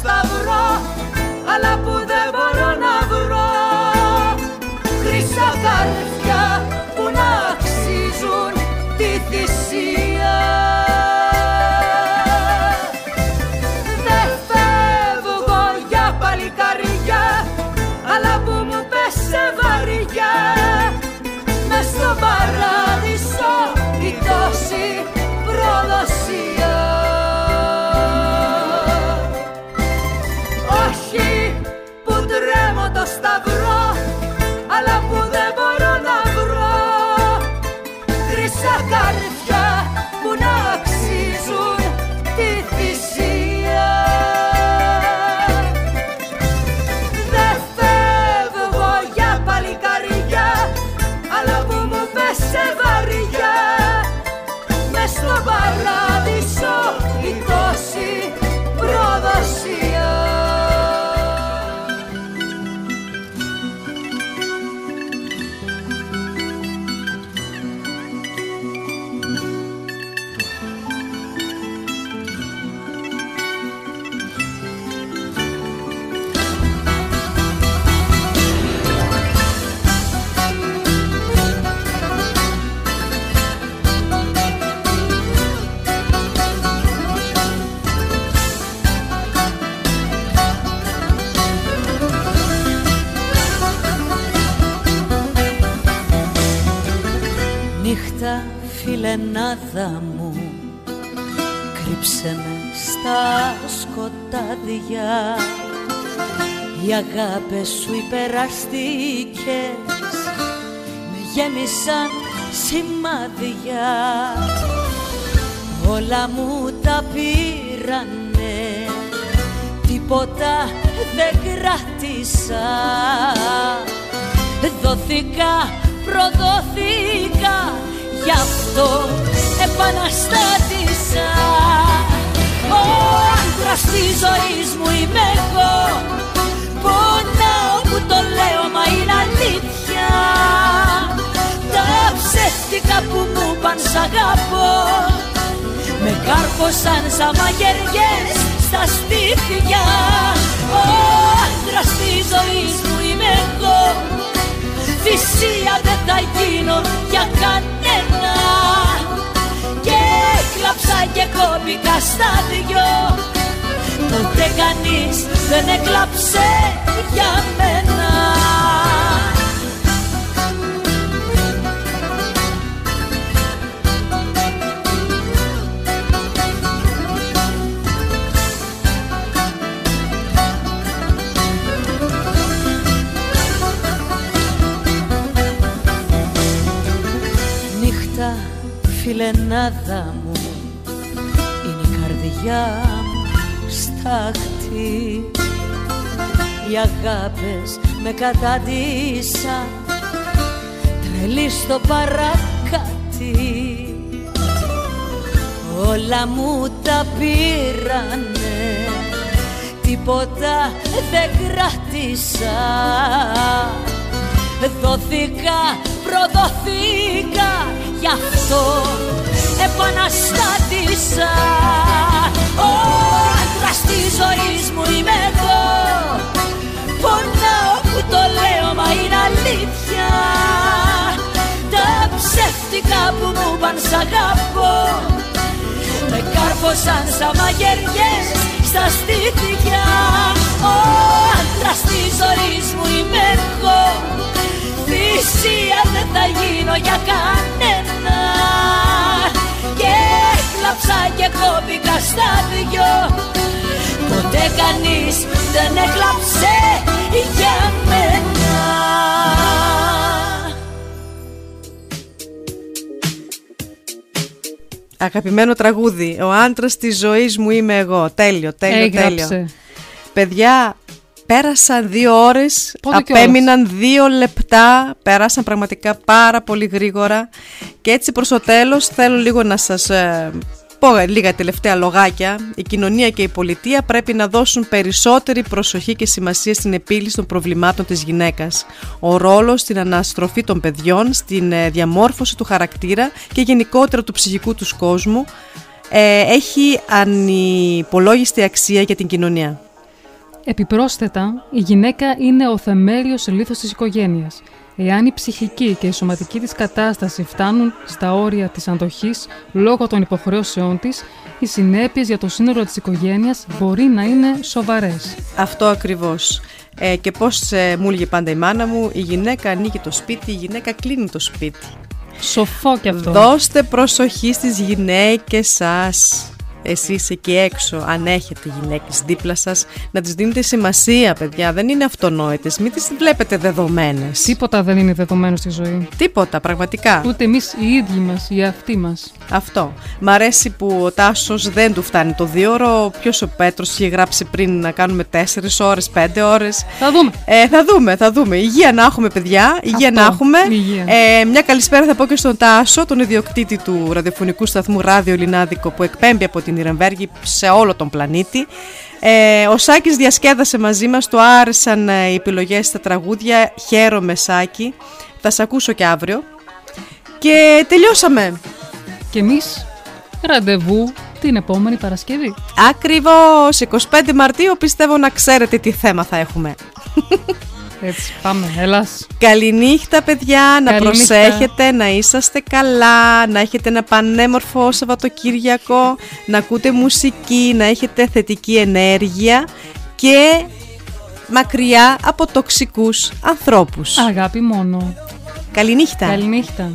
σταυρό αλλά που φιλενάδα μου Κρύψε με στα σκοτάδια. Οι αγάπες σου υπεραστικές Με γέμισαν σημάδια. Όλα μου τα πήρανε Τίποτα δεν κράτησα. Δόθηκα, προδόθηκα Γι' αυτό επαναστάτησα. Ο άντρας της ζωής μου είμαι εγώ. Πονάω που το λέω μα είναι αλήθεια. Τα ψεύτικα που μου παν σ' αγαπώ. Με κάρφωσαν σαν μαγειριές στα στήθια Ο άντρας της ζωής μου είμαι εγώ. Θυσία δεν θα γίνω για κανένα. Και έκλαψα και κόπηκα στα δυο. Ποτέ κανείς δεν έκλαψε για μένα. Νύχτα φιλενάδα μου Είναι η καρδιά μου στάχτη Οι αγάπες με καταντήσαν Τρελή στο παρακάτι. Όλα μου τα πήρανε Τίποτα δεν κράτησα. Δόθηκα, προδοθήκα Γι' αυτό επαναστάτησα Ο άντρας της ζωής μου είμαι εγώ. Πονάω που το λέω μα είναι αλήθεια. Τα ψεύτικα που μου παν σ' αγαπώ. Με κάρφωσαν σαν μαγειριές στα στήθια. Ο άντρας της ζωής μου είμαι εγώ. Θυσία δεν θα γίνω για κανένα. Και έκλαψα και κόπηκα στα δυο Ποτέ κανείς δεν έκλαψε για μένα Αγαπημένο τραγούδι. Ο άντρας της ζωής μου είμαι εγώ. Τέλειο, τέλειο, Έγραψε. τέλειο. Παιδιά, Πέρασαν δύο ώρες, Πότε και απέμειναν δύο λεπτά, πέρασαν πραγματικά πάρα πολύ γρήγορα και έτσι προς το τέλος θέλω λίγο να σας ε, πω λίγα τελευταία λογάκια. Η κοινωνία και η πολιτεία πρέπει να δώσουν περισσότερη προσοχή και σημασία στην επίλυση των προβλημάτων της γυναίκας. Ο ρόλος στην αναστροφή των παιδιών, στην ε, διαμόρφωση του χαρακτήρα και γενικότερα του ψυχικού τους κόσμου ε, έχει ανυπολόγιστη αξία για την κοινωνία. Επιπρόσθετα, η γυναίκα είναι ο θεμέλιος λίθος της οικογένειας. Εάν η ψυχική και η σωματική της κατάσταση φτάνουν στα όρια της αντοχής λόγω των υποχρεώσεών της, οι συνέπειες για το σύνολο της οικογένειας μπορεί να είναι σοβαρές. Αυτό ακριβώς. Ε, και πώς ε, μου έλεγε πάντα η μάνα μου, η γυναίκα ανοίγει το σπίτι, η γυναίκα κλείνει το σπίτι. Σοφό και αυτό. Δώστε προσοχή στις γυναίκες σας εσείς εκεί έξω, αν έχετε γυναίκες δίπλα σας, να τις δίνετε σημασία, παιδιά. Δεν είναι αυτονόητες. Μην τις βλέπετε δεδομένες. Τίποτα δεν είναι δεδομένο στη ζωή. Τίποτα, πραγματικά. Ούτε εμείς οι ίδιοι μας, οι αυτοί μας. Αυτό. Μ' αρέσει που ο Τάσος δεν του φτάνει το δύο ώρο. Ποιος ο Πέτρος είχε γράψει πριν να κάνουμε 4 ώρες, 5 ώρες; Θα δούμε. Ε, θα δούμε, θα δούμε. Υγεία να έχουμε, παιδιά. Υγεία Αυτό. να έχουμε. Υγεία. Ε, μια καλησπέρα θα πω και στον Τάσο, τον ιδιοκτήτη του ραδιοφωνικού σταθμού Ράδιο Ελληνάδικο που εκπέμπει από την Ιρεμβέργη σε όλο τον πλανήτη. Ε, ο Σάκης διασκέδασε μαζί μας, του άρεσαν ε, οι επιλογές στα τραγούδια. Χαίρομαι Σάκη, θα σε ακούσω και αύριο. Και τελειώσαμε. Και εμείς ραντεβού την επόμενη Παρασκευή. Ακριβώς, 25 Μαρτίου πιστεύω να ξέρετε τι θέμα θα έχουμε. Έτσι, πάμε, έλας. Καληνύχτα παιδιά, να Καληνύχτα. προσέχετε, να είσαστε καλά, να έχετε ένα πανέμορφο Σαββατοκύριακο, να ακούτε μουσική, να έχετε θετική ενέργεια και μακριά από τοξικούς ανθρώπους. Αγάπη μόνο. Καληνύχτα. Καληνύχτα.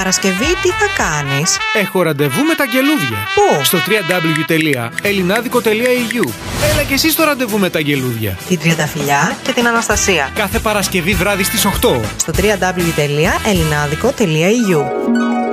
Παρασκευή τι θα κάνεις; Έχω ραντεβού με τα γελούδια. Πού; Στο www.elinadico.eu Έλα και εσύ στο ραντεβού με τα γελούδια. Την Τριανταφυλιά και την Αναστασία Κάθε Παρασκευή βράδυ στις 8. στο www.elinadico.eu